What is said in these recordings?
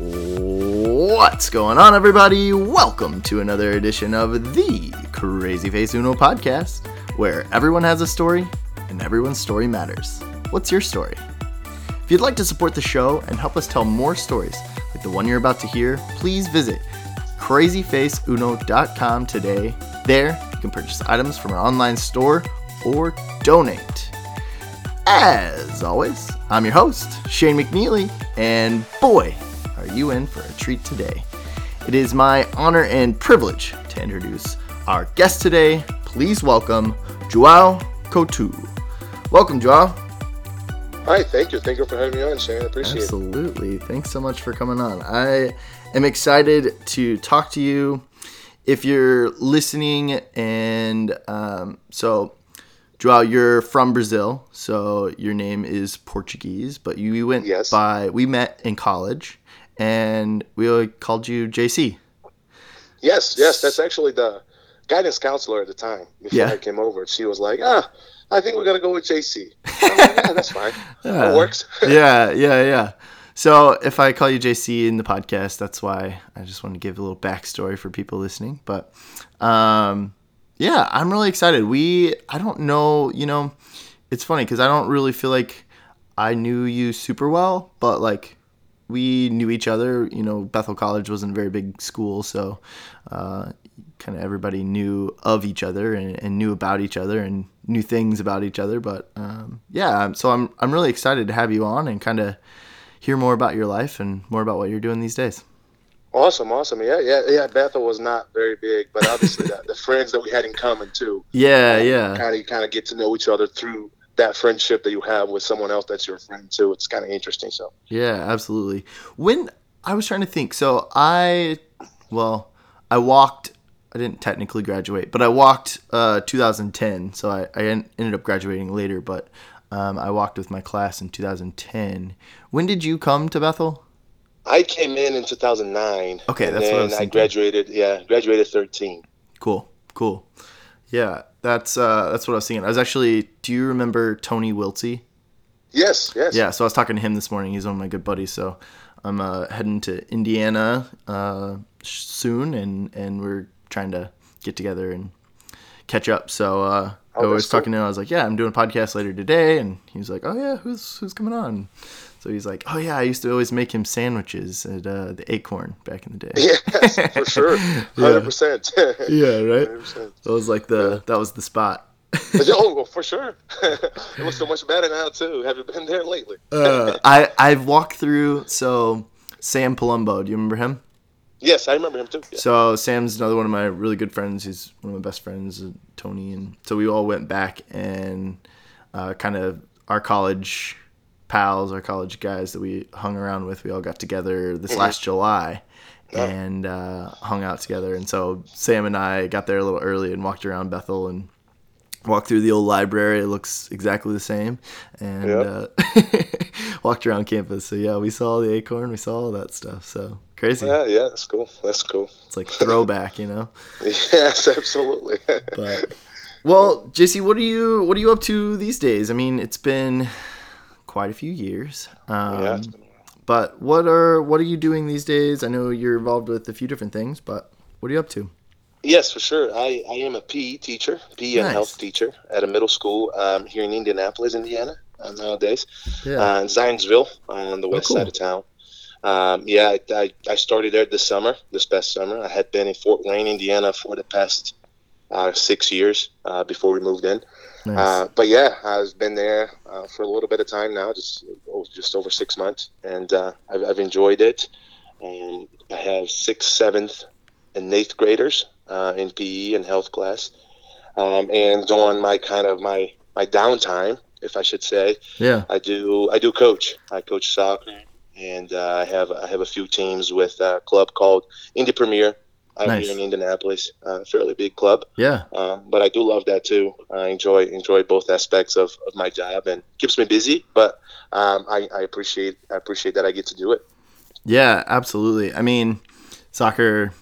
What's going on, everybody? Welcome to another edition of the Crazy Face Uno podcast, where everyone has a story and everyone's story matters. What's your story? If you'd like to support the show and help us tell more stories like the one you're about to hear, please visit crazyfaceuno.com today. There, you can purchase items from our online store or donate. As always, I'm your host, Shane McNeely, and boy, are you in for a treat today. It is my honor and privilege to introduce our guest today. Please welcome Joao Couto. Welcome, Joao. Hi, thank you. Thank you for having me on, Shane. I appreciate it. Absolutely. Thanks so much for coming on. I am excited to talk to you. If you're listening, and um, so Joao, you're from Brazil, so your name is Portuguese, but you went Yes. by. We met in college, and we called you JC. Yes, yes, that's actually the guidance counselor at the time before Yeah. I came over. She was like, ah, I think we're going to go with JC. Like, yeah, that's fine. Yeah. It works. yeah, yeah, yeah. So if I call you JC in the podcast, that's why I just want to give a little backstory for people listening. But um, yeah, I'm really excited. We, I don't know, you know, it's funny because I don't really feel like I knew you super well, but like we knew each other. You know, Bethel College wasn't a very big school, so uh, kind of everybody knew of each other and, and knew about each other and knew things about each other. But um, yeah, so I'm I'm really excited to have you on and kind of hear more about your life and more about what you're doing these days. Awesome, awesome. Yeah, yeah, yeah. Bethel was not very big, but obviously the, the friends that we had in common too. Yeah, yeah, Kind of, kind of get to know each other through that friendship that you have with someone else that's your friend too. It's kind of interesting. So, yeah, absolutely. When I was trying to think, so I, well, I walked. I didn't technically graduate, but I walked uh, 2010. So I, I en- ended up graduating later, but um, I walked with my class in 2010. When did you come to Bethel? I came in in 2009. Okay, and that's what I was I graduated. Yeah, graduated 13. Cool, cool. Yeah, that's uh, that's what I was thinking. I was actually. Do you remember Tony Wiltsey? Yes, yes. Yeah, so I was talking to him this morning. He's one of my good buddies. So I'm uh, heading to Indiana uh, soon, and and we're trying to get together and catch up. So uh, I Oh, was that's cool. talking to him. I was like, "Yeah, I'm doing a podcast later today," and he was like, "Oh yeah, who's who's coming on?" So he's like, "Oh yeah, I used to always make him sandwiches at uh, the Acorn back in the day." Yes, for sure. Hundred percent. Yeah, right. 100%. That was like the that was the spot. Oh, well, for sure. it looks so much better now too. Have you been there lately? Uh, I I've walked through. So Sam Palumbo, do you remember him? yes, I remember him too. Yeah. So Sam's another one of my really good friends. He's one of my best friends, uh, Tony, and so we all went back and uh, kind of our college pals, our college guys that we hung around with. We all got together this last July and uh, hung out together. And so Sam and I got there a little early and walked around Bethel and walked through the old library. It looks exactly the same, and Yep. uh, walked around campus. So yeah, we saw the acorn, we saw all that stuff. So crazy. Yeah, yeah, that's cool. That's cool. It's like throwback, you know. Yes, absolutely. But well, JC, what are you what are you up to these days? I mean, it's been quite a few years. Um, yeah, it's been a while. But what are what are you doing these days? I know you're involved with a few different things, but what are you up to? Yes, for sure. I, I am a PE teacher, PE and health teacher at a middle school um, here in Indianapolis, Indiana, uh, nowadays. Yeah. uh, in Zionsville on the west cool. side of town. Um, yeah, I, I, I started there this summer, this past summer. I had been in Fort Wayne, Indiana for the past uh, six years uh, before we moved in. Nice. Uh, but yeah, I've been there uh, for a little bit of time now, just oh, just over six months, and uh, I've, I've enjoyed it. And I have sixth, seventh, and eighth graders uh, in PE and health class. Um, and on my kind of my my downtime, if I should say, yeah. I do I do coach. I coach soccer, and uh, I have I have a few teams with a club called Indy Premier out Nice. here in Indianapolis. Uh, fairly big club, Yeah. um, but I do love that too. I enjoy enjoy both aspects of, of my job, and keeps me busy. But um, I, I appreciate I appreciate that I get to do it. Yeah, absolutely. I mean, soccer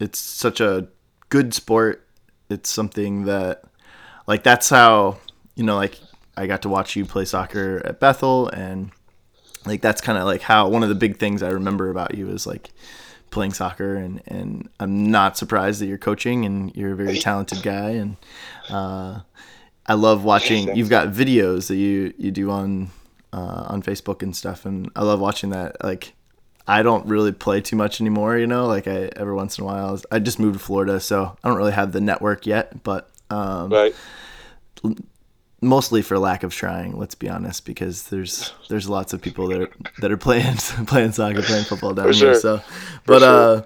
it's such a good sport. It's something that like that's how, you know, like I got to watch you play soccer at Bethel and like that's kind of like how one of the big things I remember about you is like playing soccer and and I'm not surprised that you're coaching and you're a very talented guy. And uh, I love watching you've got videos that you you do on uh, on Facebook and stuff. And I love watching that like I don't really play too much anymore you know like I every once in a while I just moved to Florida so I don't really have the network yet but um, right mostly for lack of trying. Let's be honest, because there's there's lots of people that are that are playing playing soccer, playing football down For here. sure. So, but sure. uh,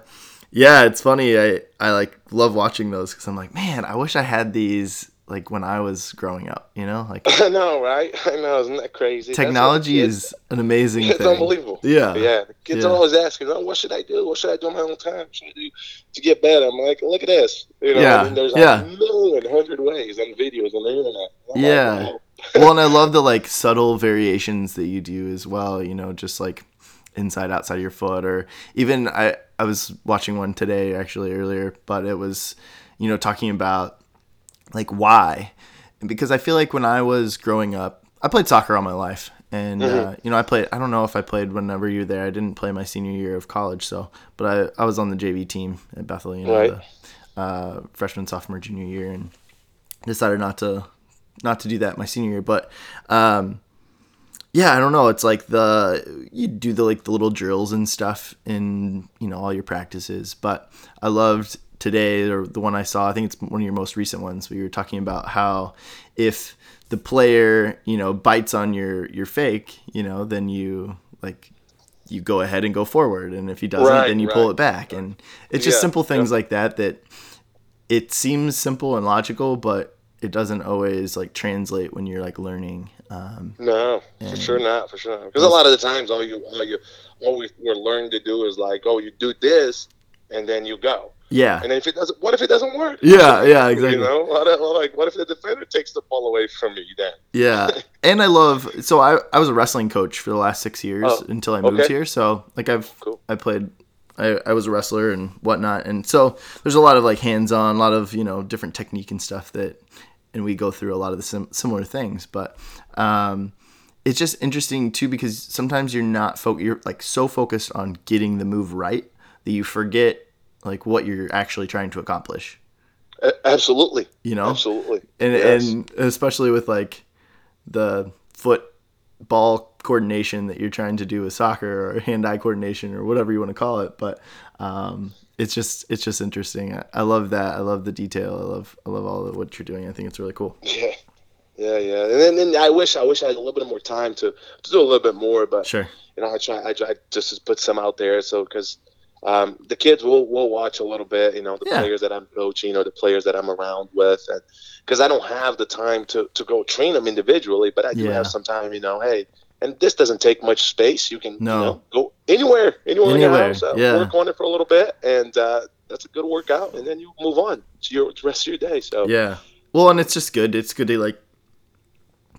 yeah, it's funny. I I like love watching those because I'm like, man, I wish I had these like when I was growing up. You know, like I know, right? I know, isn't that crazy? Technology kids- is an amazing thing. It's unbelievable. Yeah. yeah. The kids Yeah. are always asking, "Oh, what should I do? What should I do on my own time? What should I do to get better?" I'm like, "Look at this." You know, Yeah, I mean, there's yeah. a million, hundred ways and videos on the internet. I'm like, Yeah. wow. well, and I love the like subtle variations that you do as well. You know, just like inside, outside your foot, or even I I was watching one today actually earlier, but it was you know talking about like why, because I feel like when I was growing up, I played soccer all my life. And uh, you know, I played. I don't know if I played whenever you were there. I didn't play my senior year of college, so. But I, I was on the JV team at Bethel. You know, Right. the, uh, freshman, sophomore, junior year, and decided not to not to do that my senior year but um yeah i don't know it's like the you do the like the little drills and stuff in you know all your practices but i loved today or the one i saw i think it's one of your most recent ones where you were talking about how if the player you know bites on your your fake you know then you like you go ahead and go forward and if he doesn't Right, then you pull it back and it's just Yeah, simple things yeah. like that that it seems simple and logical, but it doesn't always like translate when you're like learning. Um, No, for sure not. For sure. Because a lot of the times, all you, all you, all we, we're learning to do is like, oh, you do this, and then you go. Yeah, And if it doesn't, what if it doesn't work? yeah, yeah, exactly. You know, what if, like, what if the defender takes the ball away from me Then Yeah, and I love. So I I was a wrestling coach for the last six years Oh, until I moved okay. here. So like I've Cool. I played. I, I was a wrestler and whatnot, and so there's a lot of like hands-on, a lot of you know different technique and stuff that, and we go through a lot of the sim- similar things. But um, it's just interesting too because sometimes you're not fo- you're like so focused on getting the move right that you forget like what you're actually trying to accomplish. Absolutely, You know, absolutely. and Yes. and especially with like the foot ball coordination that you're trying to do with soccer or hand eye coordination or whatever you want to call it but um, it's just it's just interesting. I, I love that. I love the detail. I love i love all of what you're doing. I think it's really cool. Yeah, yeah, yeah. And then, then I wish I wish I had a little bit more time to, to do a little bit more, but sure. you know I try I try just to put some out there. So because um, the kids will will watch a little bit. You know the Yeah. players that I'm coaching or the players that I'm around with, and because I don't have the time to to go train them individually, but I do Yeah. have some time. You know, hey. And this doesn't take much space. You can No. you know, go anywhere, anywhere, in your Anywhere, house. Uh, yeah. Work on it for a little bit, and uh, that's a good workout. And then you move on to your to rest of your day. So yeah well and it's just good it's good to like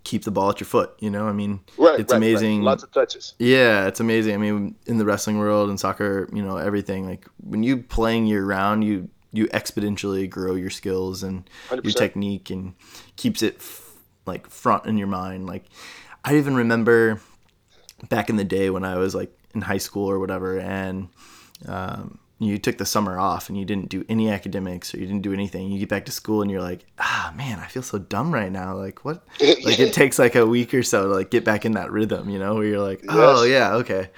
keep the ball at your foot you know i mean right, It's right, right. amazing. Lots of touches. Yeah, it's amazing. I mean, in the wrestling world and soccer, you know, everything like when you playing year round, you you exponentially grow your skills and your 100%. technique and keeps it f- like front in your mind. Like I even remember back in the day when I was like in high school or whatever, and um, you took the summer off and you didn't do any academics or you didn't do anything. You get back to school and you're like, ah, man, I feel so dumb right now. Like what? like it takes like a week or so to like get back in that rhythm, you know, where you're like, oh Yes. yeah, okay,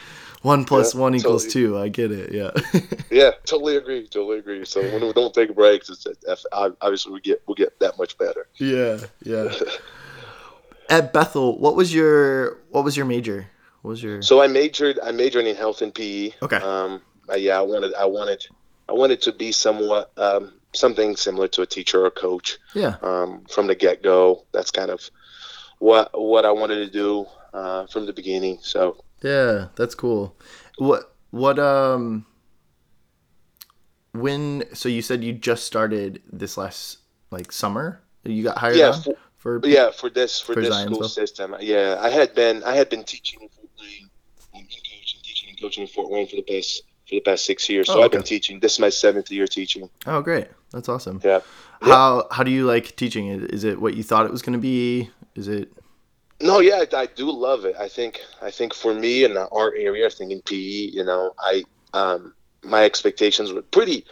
one plus Yeah, one equals totally. two. I get it. Yeah. Yeah, totally agree. Totally agree. So when we don't take breaks, it's it's- obviously we get we get that much better. yeah. Yeah. At Bethel, what was your what was your major? What was your So I majored I majored in health and PE. Okay. Um, uh, yeah, I wanted I wanted I wanted to be somewhat um, something similar to a teacher or a coach yeah um, from the get go. That's kind of what what I wanted to do uh, from the beginning. So yeah that's cool. What what um when so you said you just started this last like summer you got hired Yeah, for- for yeah, for this for, For this Zionsville? school system, yeah, I had been I had been teaching in Fort Wayne, in coaching, teaching and coaching in Fort Wayne for the past for the past six years. So Oh, I've been teaching. This is my seventh year teaching. oh great that's awesome Yeah. how how do you like teaching it is it what you thought it was going to be is it No, yeah, I, I do love it. I think I think for me in our area, I think in PE, you know, I um, my expectations were pretty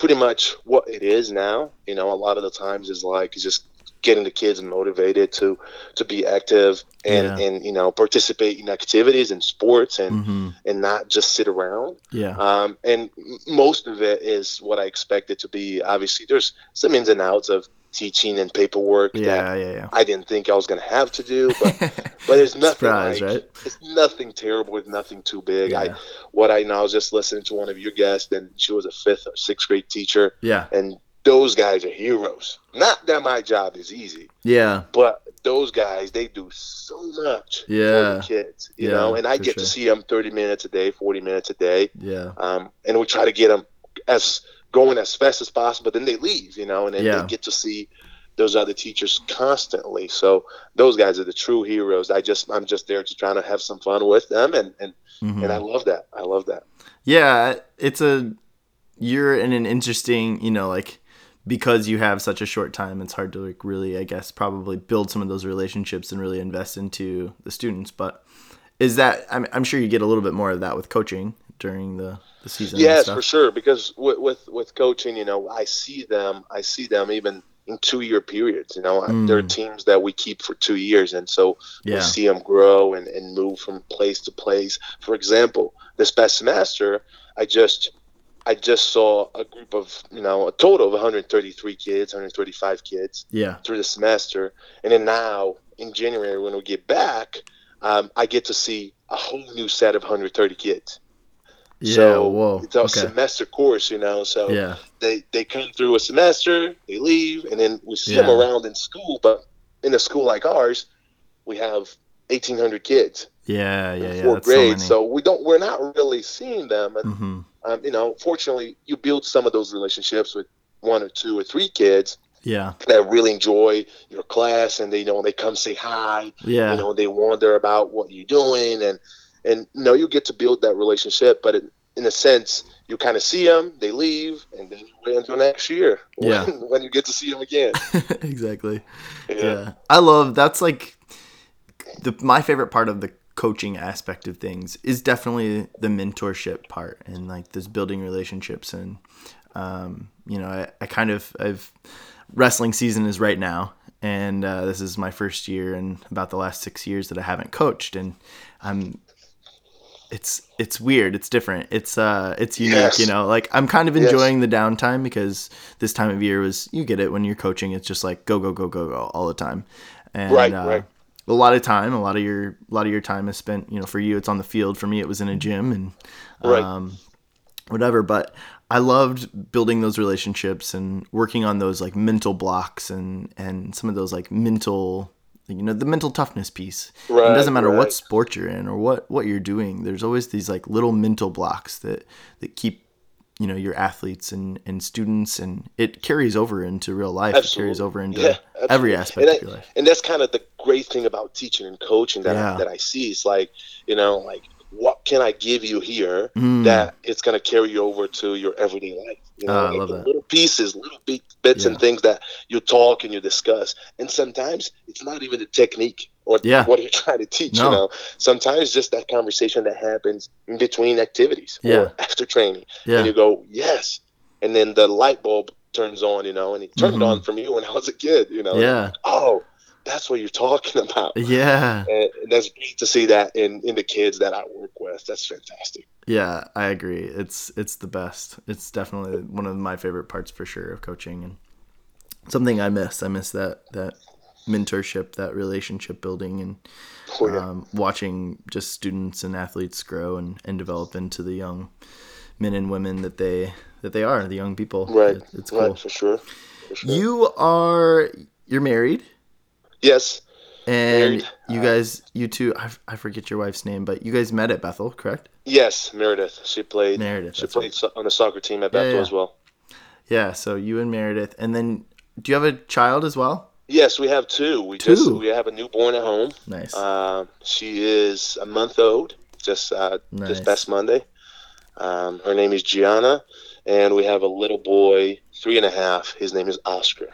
pretty much what it is now. You know, a lot of the times is like just getting the kids motivated to to be active and Yeah. and you know participate in activities and sports and hmm and not just sit around. Yeah. Um, and most of it is what I expect it to be. Obviously, there's some ins and outs of teaching and paperwork that Yeah. Yeah. I didn't think I was going to have to do, but but it's nothing Surprise, like, right? it's nothing terrible. It's nothing too big. I what I know I was just listening to one of your guests, and she was a fifth or sixth grade teacher, Yeah. and those guys are heroes. Not that my job is easy, Yeah. but those guys they do so much Yeah. for the kids, you Yeah, know. And I get sure. to see them thirty minutes a day, forty minutes a day, Yeah. um, and we try to get them as going as fast as possible. Then they leave, you know, and then Yeah. they get to see those other teachers constantly. So those guys are the true heroes. I just I'm just there to trying to have some fun with them, and and Mhm. and I love that. I love that. Yeah, it's a you're in an interesting, you know, like because you have such a short time, it's hard to like really, I guess, probably build some of those relationships and really invest into the students. But is that I'm, I'm sure you get a little bit more of that with coaching during the the season. and Yes, for sure. Because with, with with coaching, you know, I see them. I see them even in two year periods. You know, Mm. there are teams that we keep for two years, and so we see them grow and, and move from place to place. For example, this past semester, I just I just saw a group of you know a total of 133 kids, 135 kids Yeah. through the semester, and then now in January when we get back, um, I get to see a whole new set of 130 kids. Yeah. So whoa. it's a Okay. semester course, you know. So Yeah. they they come through a semester, they leave, and then we see them around in school. But in a school like ours, we have eighteen hundred kids Yeah. Yeah. Yeah. fourth That's so grade, so, we don't we're not really seeing them. And hmm um, you know, fortunately, you build some of those relationships with one or two or three kids Yeah. that really enjoy your class, and they you know they come say hi, Yeah. you know they wonder about what you're doing and and you know you get to build that relationship but in, in a sense you kind of see them they leave and then you wait until next year when, Yeah. when you get to see them again exactly. yeah, yeah i love that's like the my favorite part of the coaching aspect of things is definitely the mentorship part and like this building relationships and um, you know I, I kind of i've wrestling season is right now and uh, this is my first year and about the last six years that i haven't coached and i'm it's it's weird it's different it's uh it's unique Yes. you know like i'm kind of Yes. enjoying the downtime because this time of year was you get it when you're coaching it's just like go go go go go all the time and Right, uh, right. A lot of time a lot of your a lot of your time is spent you know for you it's on the field. For me it was in a gym and Right. um whatever. But i loved building those relationships and working on those like mental blocks and and some of those like mental you know the mental toughness piece. It Right, doesn't matter what sport you're in or what what you're doing there's always these like little mental blocks that that keep you know your athletes and and students and it carries over into real life. It carries over into Yeah, every aspect and, of your life. and that's kind of the great thing about teaching and coaching that Yeah. I, that I see it's like you know like can I give you here Mm. that it's going to carry you over to your everyday life. You know, Ah, I like love the that. little pieces, little big bits and things that you talk and you discuss. And sometimes it's not even the technique or Yeah. what you're trying to teach. No. You know, sometimes just that conversation that happens in between activities Yeah. or after training, yeah and you go, yes, and then the light bulb turns on. You know, and it turned Mhm. on for me when I was a kid. You know, yeah oh, that's what you're talking about. yeah And that's great to see that in, in the kids that I work with. That's fantastic. Yeah, I agree. It's it's the best. It's definitely one of my favorite parts for sure of coaching and something I miss. I miss that that mentorship, that relationship building and Oh, yeah. um, watching just students and athletes grow and, and develop into the young men and women that they that they are, the young people. Right. It- it's cool. Right, for sure. For sure. You are you're married yes. and Married. you Uh, guys you two I, I forget your wife's name, but you guys met at Bethel, correct? Yes, Meredith. She played. Meredith, She played so- on the soccer team at Yeah, Bethel yeah. as well. Yeah, so you and Meredith, and then do you have a child as well? Yes, we have two. We just Two? we have a newborn at home. Nice. Uh, she is a month old. Just uh, Nice. this past Monday. Um, her name is Gianna, and we have a little boy, three and a half. His name is Oscar.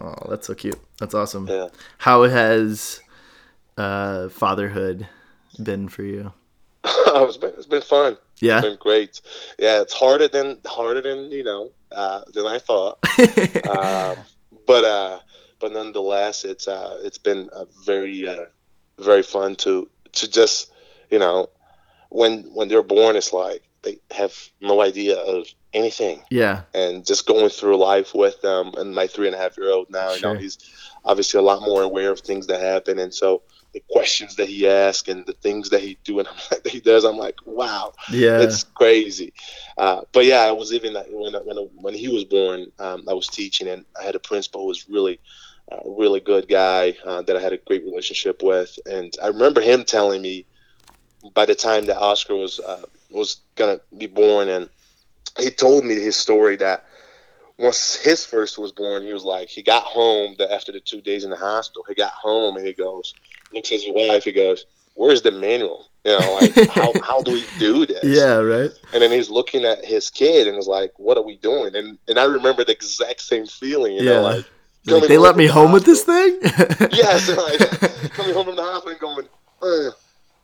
Oh, that's so cute. That's awesome. Yeah. How has uh, fatherhood been for you? it's been it's been fun. Yeah, it's been great. Yeah, it's harder than harder than you know uh, than I thought. um, but uh, but nonetheless, it's uh, it's been a very uh, very fun to to just you know when when they're born, it's like they have no idea of anything. Yeah. And just going through life with them, and my three and a half year old now, sure. you know, he's obviously a lot more aware of things that happen, and so the questions that he asks and the things that he do and that he does, I'm like, wow, yeah, it's crazy. Uh, but yeah, I was even when when when he was born, um, I was teaching, and I had a principal who was really. A uh, really good guy uh, that I had a great relationship with, and I remember him telling me by the time that Oscar was uh, was gonna be born, and he told me his story that once his first was born, he was like, he got home that after the two days in the hospital, he got home and he goes, looks at his wife, he goes, "Where's the manual? You know, like how how do we do this?" Yeah, right. And then he's looking at his kid and was like, "What are we doing?" And and I remember the exact same feeling. You yeah. know, like. like they let me home with this thing? yes, like coming home from the hospital and going, uh,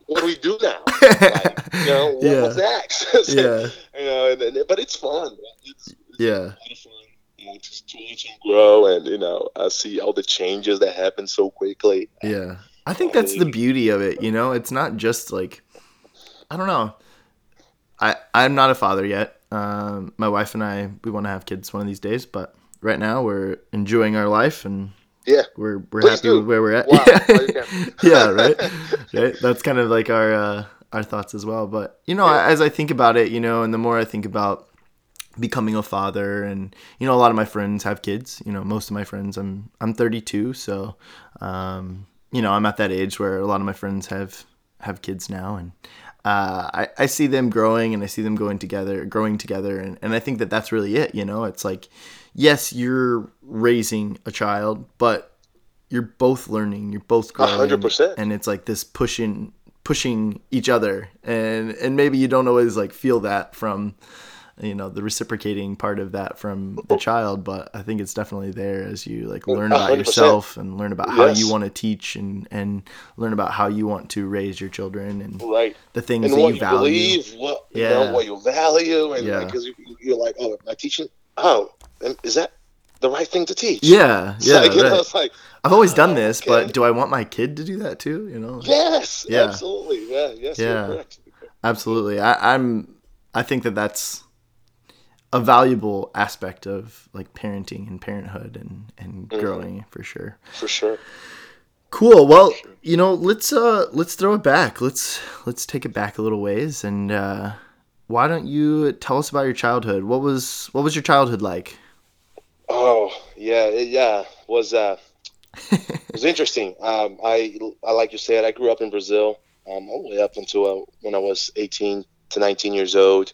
what do we do now? like, you know, what, yeah. what's next? yeah. You know, and, and, but it's fun. It's, it's yeah. Fun, you know, just to watch him grow and you know, I see all the changes that happen so quickly. Yeah, I think that's the beauty of it. You know, it's not just like, I don't know. I I'm not a father yet. Um, my wife and I we want to have kids one of these days, but right now we're enjoying our life and yeah, we're we're Please happy do. with where we're at. Wow. yeah, right. right. That's kind of like our uh, our thoughts as well. But you know, yeah. as I think about it, you know, and the more I think about becoming a father, and you know, a lot of my friends have kids. You know, most of my friends. I'm I'm 32, so um, you know, I'm at that age where a lot of my friends have have kids now, and uh, I, I see them growing and I see them going together, growing together. And, and I think that that's really it. You know, it's like, yes, you're raising a child, but you're both learning, you're both growing, hundred percent, and it's like this pushing, pushing each other, and and maybe you don't always like feel that from, you know, the reciprocating part of that from the oh. child, but I think it's definitely there as you like mm, learn about 100%. yourself and learn about how yes. you want to teach and and learn about how you want to raise your children and right. the things and that what you value, believe, what you know, what you value, and because yeah. like, you're like, oh, am I teaching? Oh, is that the right thing to teach? Yeah, yeah. Like, right. know, like, I've always done this, okay. but do I want my kid to do that too? You know? Yes, yeah. absolutely. Yeah, yes, yeah. Absolutely. I, I'm. I think that that's a valuable aspect of like parenting and parenthood and and mm-hmm. growing for sure. For sure. Cool. Well, sure. you know, let's uh let's throw it back. Let's let's take it back a little ways and uh why don't you tell us about your childhood? What was what was your childhood like? Oh yeah, yeah was uh it was interesting. Um, I I like you said I grew up in Brazil um, all the way up until uh, when I was 18 to 19 years old,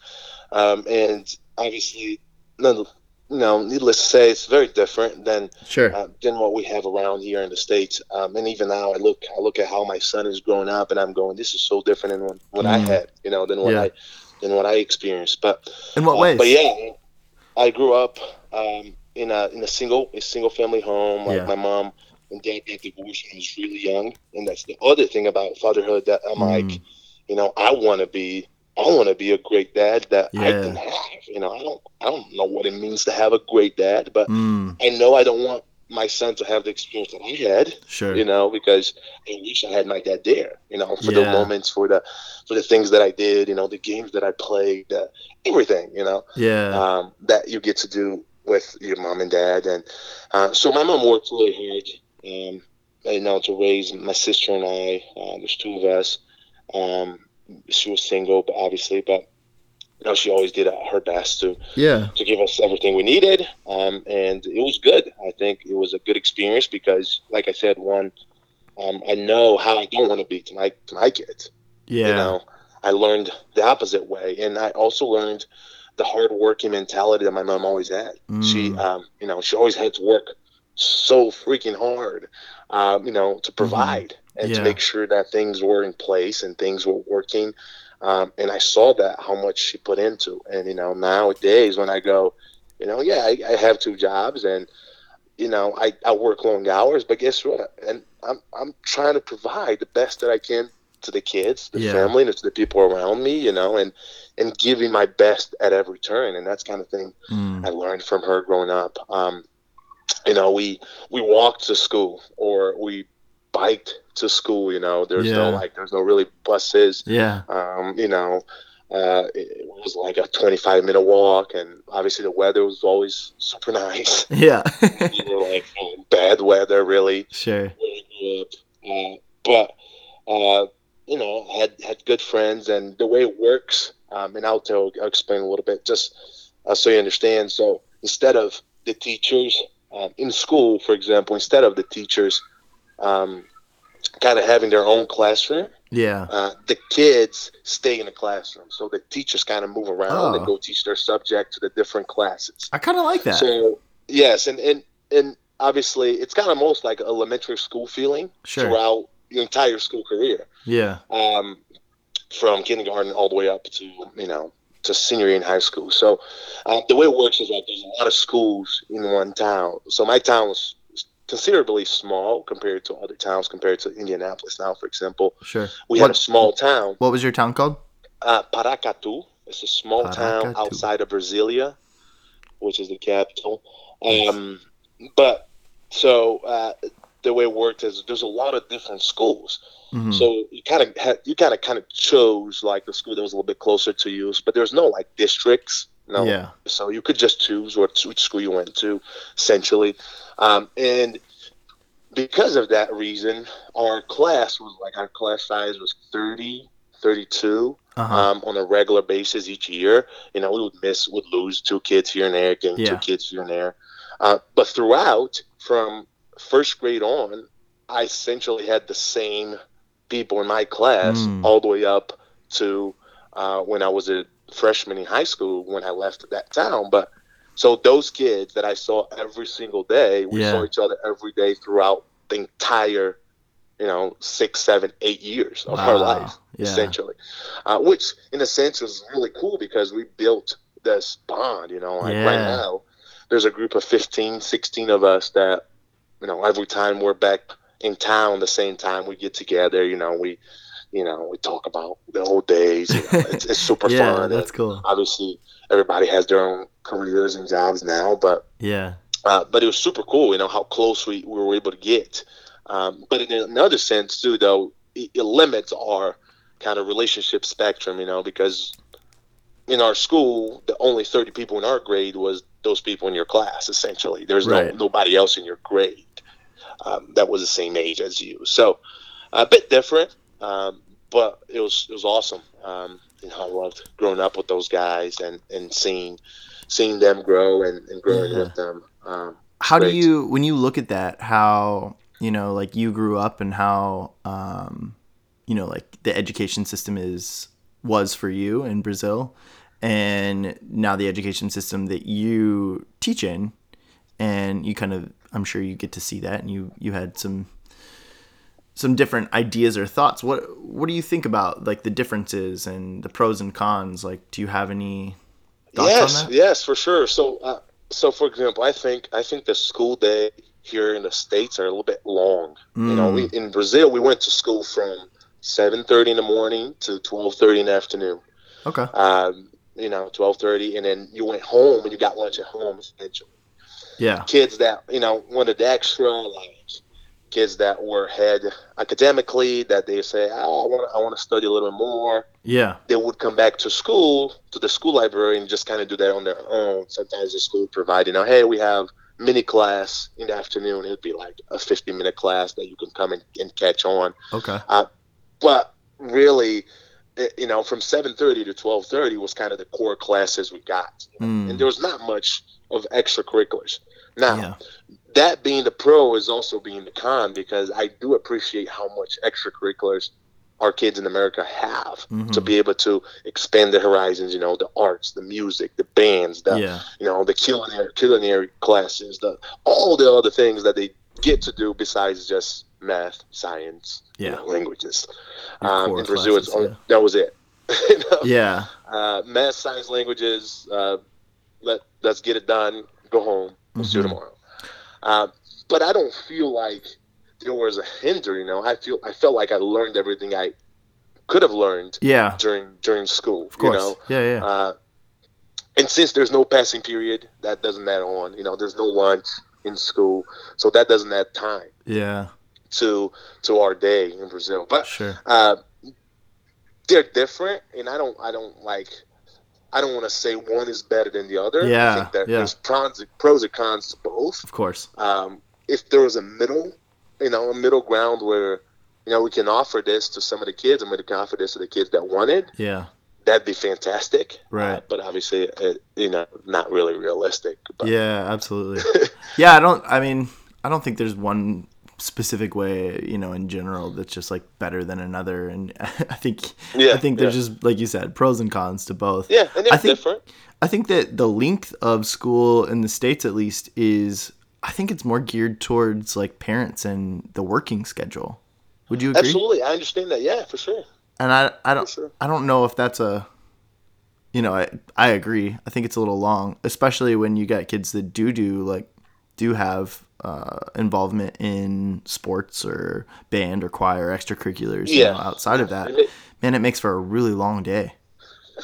um, and obviously, no, no, needless to say, it's very different than sure. uh, than what we have around here in the states. Um, and even now, I look I look at how my son is growing up, and I'm going, this is so different than what, what mm. I had, you know, than what yeah. I than what I experienced. But in what uh, ways? But yeah, I grew up um, in a in a single a single family home. Like yeah. my mom and dad got divorced when I was really young, and that's the other thing about fatherhood that I'm mm. like, you know, I want to be. I want to be a great dad that yeah. I can have. You know, I don't. I don't know what it means to have a great dad, but mm. I know I don't want my son to have the experience that I had. Sure. You know, because I wish I had my dad there. You know, for yeah. the moments, for the for the things that I did. You know, the games that I played, uh, everything. You know. Yeah. Um, that you get to do with your mom and dad, and uh, so my mom worked really hard. Um, you know, to raise my sister and I. Uh, there's two of us. Um, she was single, but obviously, but you know, she always did her best to yeah to give us everything we needed, um, and it was good. I think it was a good experience because, like I said, one, um, I know how I don't want to be to my to my kids. Yeah, you know, I learned the opposite way, and I also learned the hardworking mentality that my mom always had. Mm. She, um, you know, she always had to work so freaking hard, um, you know, to mm-hmm. provide mm-hmm. and yeah. to make sure that things were in place and things were working. Um, and I saw that how much she put into. And you know, nowadays when I go, you know, yeah, I, I have two jobs, and you know, I, I work long hours, but guess what? And I'm I'm trying to provide the best that I can to the kids, the Yeah. family, and to the people around me, you know, and and giving my best at every turn, and that's kind of thing Mm. I learned from her growing up. Um, you know, we we walked to school or we biked to school. You know, there's Yeah. no like, there's no really buses. Yeah. Um, you know, uh, it, was like a 25 minute walk, and obviously the weather was always super nice. Yeah. you know, like um, bad weather really sure. where I grew up. Uh, but uh, you know, had had good friends, and the way it works, um, and I'll tell, I'll explain a little bit, just uh, so you understand. So instead of the teachers um, in school, for example, instead of the teachers um, kind of having their own classroom, Yeah. uh, the kids stay in the classroom. So the teachers kind of move around Oh. and go teach their subject to the different classes. I kind of like that. So yes, and and and obviously it's kind of most like elementary school feeling Sure. throughout your entire school career, Yeah. um, from kindergarten all the way up to you know to senior year in high school. So uh, the way it works is like there's a lot of schools in one town. So my town was considerably small compared to other towns, compared to Indianapolis now, for example. Sure. We had a small town, What was your town called? uh, Paracatu. It's a small town outside of Brasilia, which is the capital. Um, but so uh, the way it worked is there's a lot of different schools. Mhm. So you kind of had you kind of kind of chose like the school that was a little bit closer to you, but there's no like districts. No, Yeah. so you could just choose what which school you went to, essentially. Um, and because of that reason, our class was like our class size was 30, 32 Uh-huh. um, on a regular basis each year. You know, we would miss, would lose two kids here and there, gain Yeah. two kids here and there. Uh, but throughout, from first grade on, I essentially had the same people in my class Mm. all the way up to uh, when I was a freshman in high school when I left that town. But so those kids that I saw every single day, we Yeah. saw each other every day throughout the entire, you know, six, seven, eight years of our life Yeah. essentially, uh, which in a sense was really cool because we built this bond. You know, like right now, there's a group of 15, 16 of us that, you know, every time we're back in town, the same time we get together, you know, we, you know, we talk about the old days. You know, it's, it's super yeah, fun. that's and cool. obviously, everybody has their own careers and jobs now, but Yeah. uh, but it was super cool, you know, how close we, we were able to get. Um, but in another sense, too, though, it, it limits our kind of relationship spectrum, you know, because in our school, the only 30 people in our grade was those people in your class, essentially. There's Right. no nobody else in your grade um, that was the same age as you. So a bit different, um, but it was it was awesome. Um, you know, I loved growing up with those guys and, and seeing seeing them grow and, and growing Yeah. with them. Um, How do you when you look at that how you know like you grew up and how um you know like the education system is was for you in Brazil and now the education system that you teach in and you kind of I'm sure you get to see that and you you had some some different ideas or thoughts what what do you think about like the differences and the pros and cons like do you have any thoughts yes, on that yes, for sure. So, uh, so for example, I think I think the school day here in the states are a little bit long. You know, we, in Brazil we went to school from seven thirty in the morning to twelve thirty in the afternoon. okay Um, you know, twelve thirty, and then you went home and you got lunch at home. Essentially, yeah kids that you know wanted the extra, like kids that were ahead academically, that they say, "Oh, I want I want to study a little bit more." yeah they would come back to school to the school library and just kind of do that on their own. Sometimes the school would provide, you know, hey, we have mini class in the afternoon. It'd be like a 50 minute class that you can come and, and catch on. okay But really, it- you know, from 7:30 to 12:30 was kind of the core classes we got, Mm. and there was not much of extracurriculars. Now, yeah that being the pro is also being the con because I do appreciate how much extracurriculars our kids in America have to Mhm. be able to expand their horizons. You know, the arts, the music, the bands, the yeah you know, the culinary culinary classes, the all the other things that they get to do besides just math, science, you Yeah. know, languages. Um, in Brazil, it's classes, only, that was it. You know? yeah uh, math, science, languages. Uh, let let's get it done. Go home. We'll Mhm. tomorrow. Uh, but I don't feel like there was a hinder. You know, I feel I felt like I learned everything I could have learned Yeah. during during school. Of course. You know, Yeah, yeah. uh, and since there's no passing period, that doesn't add on. You know, there's no lunch in school, so that doesn't add time yeah. to to our day in Brazil. But Sure. uh, they're different, and I don't I don't like. I don't want to say one is better than the other. Yeah, I think that yeah. there's pros, pros and cons to both. Of course. Um, if there was a middle, you know, a middle ground where, you know, we can offer this to some of the kids, and we can offer this to the kids that want it, Yeah. that'd be fantastic. Right. Uh, but obviously, it, you know, not really realistic. But Yeah, absolutely. yeah, I don't. I mean, I don't think there's one specific way, you know, in general that's just like better than another. And I think, Yeah, I think there's yeah. just like you said, pros and cons to both. yeah, and they're I think- different. I think that the length of school in the states, at least, is I think it's more geared towards like parents and the working schedule. Would you agree? Absolutely, I understand that. Yeah, for sure. And I, I don't, sure. I don't know if that's a, you know, I, I agree. I think it's a little long, especially when you got kids that do do like, do have uh, involvement in sports or band or choir, or extracurriculars. You Yeah. know, outside of that, it- man, it makes for a really long day.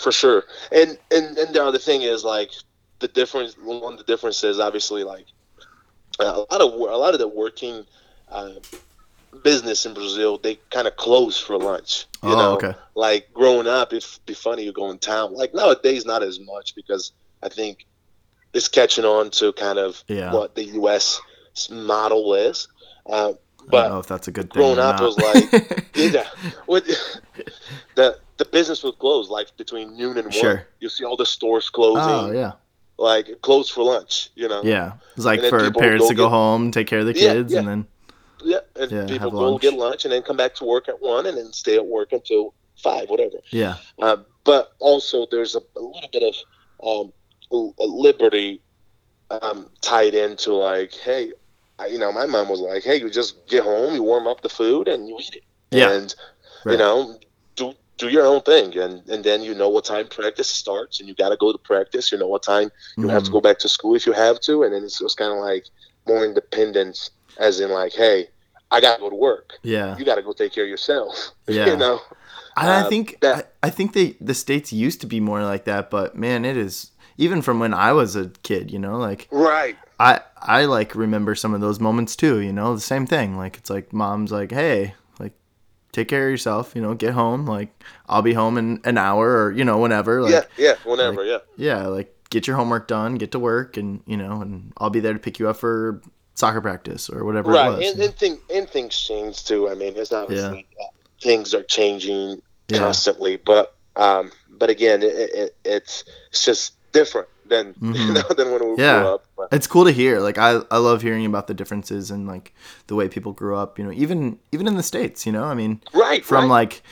for sure. And and and the other thing is like the difference. One of the differences, obviously, like a lot of a lot of the working uh, business in Brazil, they kind of close for lunch. You Oh, know, okay. like growing up, it'd be funny you go in town. Like nowadays, not as much because I think it's catching on to kind of Yeah. what the U.S. model is. Uh, I don't but know if that's a good thing. growing up was like yeah, what the the business would close like between noon and one. Sure. You see all the stores closing, oh yeah, like closed for lunch. You know, yeah. It's like for parents go to go get- home, take care of the kids, yeah. and then yeah. And Yeah, people go lunch. get lunch and then come back to work at one, and then stay at work until five, whatever. yeah, Uh, but also, there's a, a little bit of um, liberty um, tied into like, hey, I, you know, my mom was like, hey, you just get home, you warm up the food, and you eat it. Yeah. And you know, do do your own thing, and and then you know what time practice starts, and you got to go to practice. You know what time you have to Mhm. go back to school if you have to, and then it's just kind of like more independence, as in like, hey, I got to go to work. yeah. You got to go take care of yourself. Yeah. you know. And I Uh, think that- I, I think they the states used to be more like that, but man, it is even from when I was a kid. You know, like Right. I I like remember some of those moments too. You know, the same thing. Like it's like mom's like, hey, like take care of yourself. You know, get home. Like I'll be home in an hour or you know whenever. Like yeah. Yeah. Whenever. yeah. yeah, like get your homework done, get to work, and you know, and I'll be there to pick you up for soccer practice or whatever it right was. and, and, thing, and things change too i mean it's not uh, things are changing Yeah. constantly but um but again it, it, it's it's just different than you Mhm. know than when we Yeah. grew up but, it's cool to hear like I, I love hearing about the differences and like the way people grew up you know even even in the states you know i mean right from right. like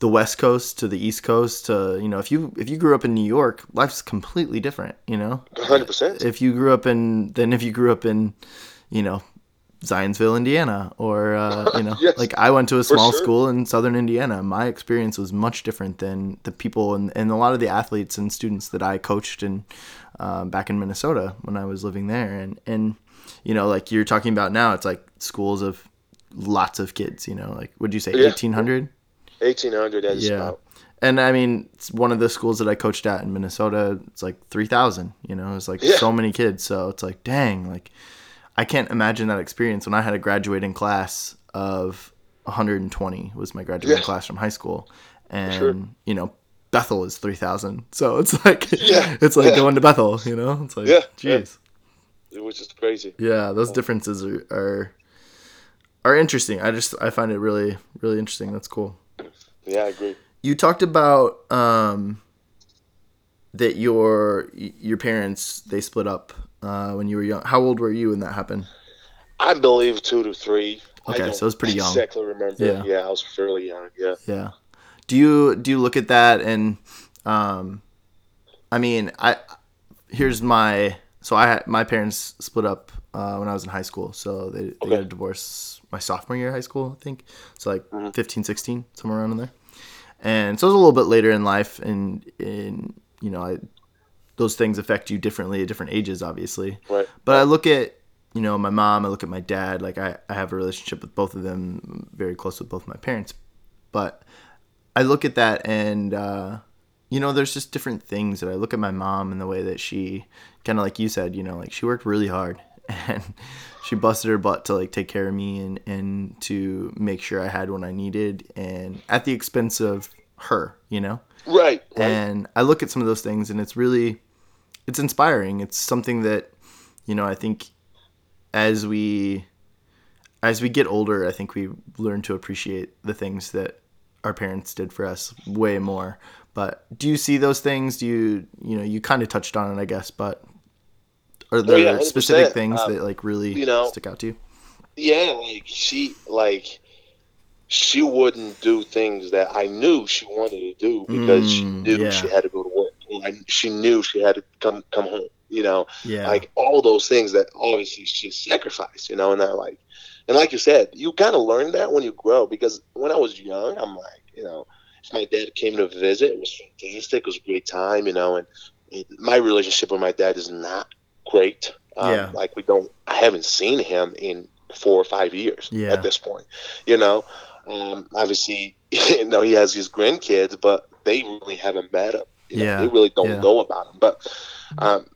the west coast to the east coast to you know if you if you grew up in new york life's completely different you know 100% if you grew up in then if you grew up in you know zionsville indiana or uh, you know Yes, like i went to a small sure. school in southern indiana my experience was much different than the people and, and a lot of the athletes and students that i coached in um, back in minnesota when i was living there and and you know like you're talking about now it's like schools of lots of kids you know like would you say Yeah. 1800 1800 as yeah. about And I mean, it's one of the schools that I coached at in Minnesota. It's like three thousand. You know, it's like Yeah. so many kids. So it's like, dang, like I can't imagine that experience when I had a graduating class of 120 was my graduating Yeah. class from high school, and Sure. you know. Bethel is three thousand, so it's like Yeah. it's like Yeah. going to Bethel, you know. It's like, Yeah. Yeah. jeez, which is crazy yeah, those differences are, are are interesting. I just I find it really really interesting. That's cool. yeah i agree you talked about um, that your your parents they split up uh, when you were young. How old were you when that happened? i believe two to three I Okay, don't so it's pretty young. exactly remember Yeah. yeah. i was fairly young yeah Yeah. Do you do you look at that and um, I mean I here's my so I had my parents split up uh, when I was in high school. So they, they Okay. got a divorce my sophomore year of high school, I think. So like Mm-hmm. 15, 16, somewhere around in there. And so it was a little bit later in life and in you know, I those things affect you differently at different ages obviously. right But I look at you know, my mom, I look at my dad, like I, I have a relationship with both of them, I'm very close with both my parents. But I look at that and, uh, you know, there's just different things that I look at my mom and the way that she, kind of like you said, you know, like she worked really hard and she busted her butt to like take care of me and, and to make sure I had what I needed and at the expense of her, you know? Right. right. And I look at some of those things and it's really, it's inspiring. It's something that, you know, I think as we as we get older, I think we learn to appreciate the things that our parents did for us way more. But do you see those things? Do you you know you kind of touched on it, I guess, but are there yeah, specific things Um, that like really you know, stick out to you? Yeah, like she like she wouldn't do things that I knew she wanted to do because she Mm, knew yeah. she had to go to And she knew she had to come come home. You know, Yeah. like all those things that obviously she sacrificed. You know, and I like, and like you said, you kind of learn that when you grow. Because when I was young, I'm like, you know, if my dad came to visit, it was fantastic. It was a great time. You know, and it, my relationship with my dad is not great. Um, Yeah. Like we don't, I haven't seen him in four or five years Yeah. at this point. You know, um, obviously, you know, he has his grandkids, but they really haven't met him. You know, Yeah. They really don't Yeah. know about him. But, um,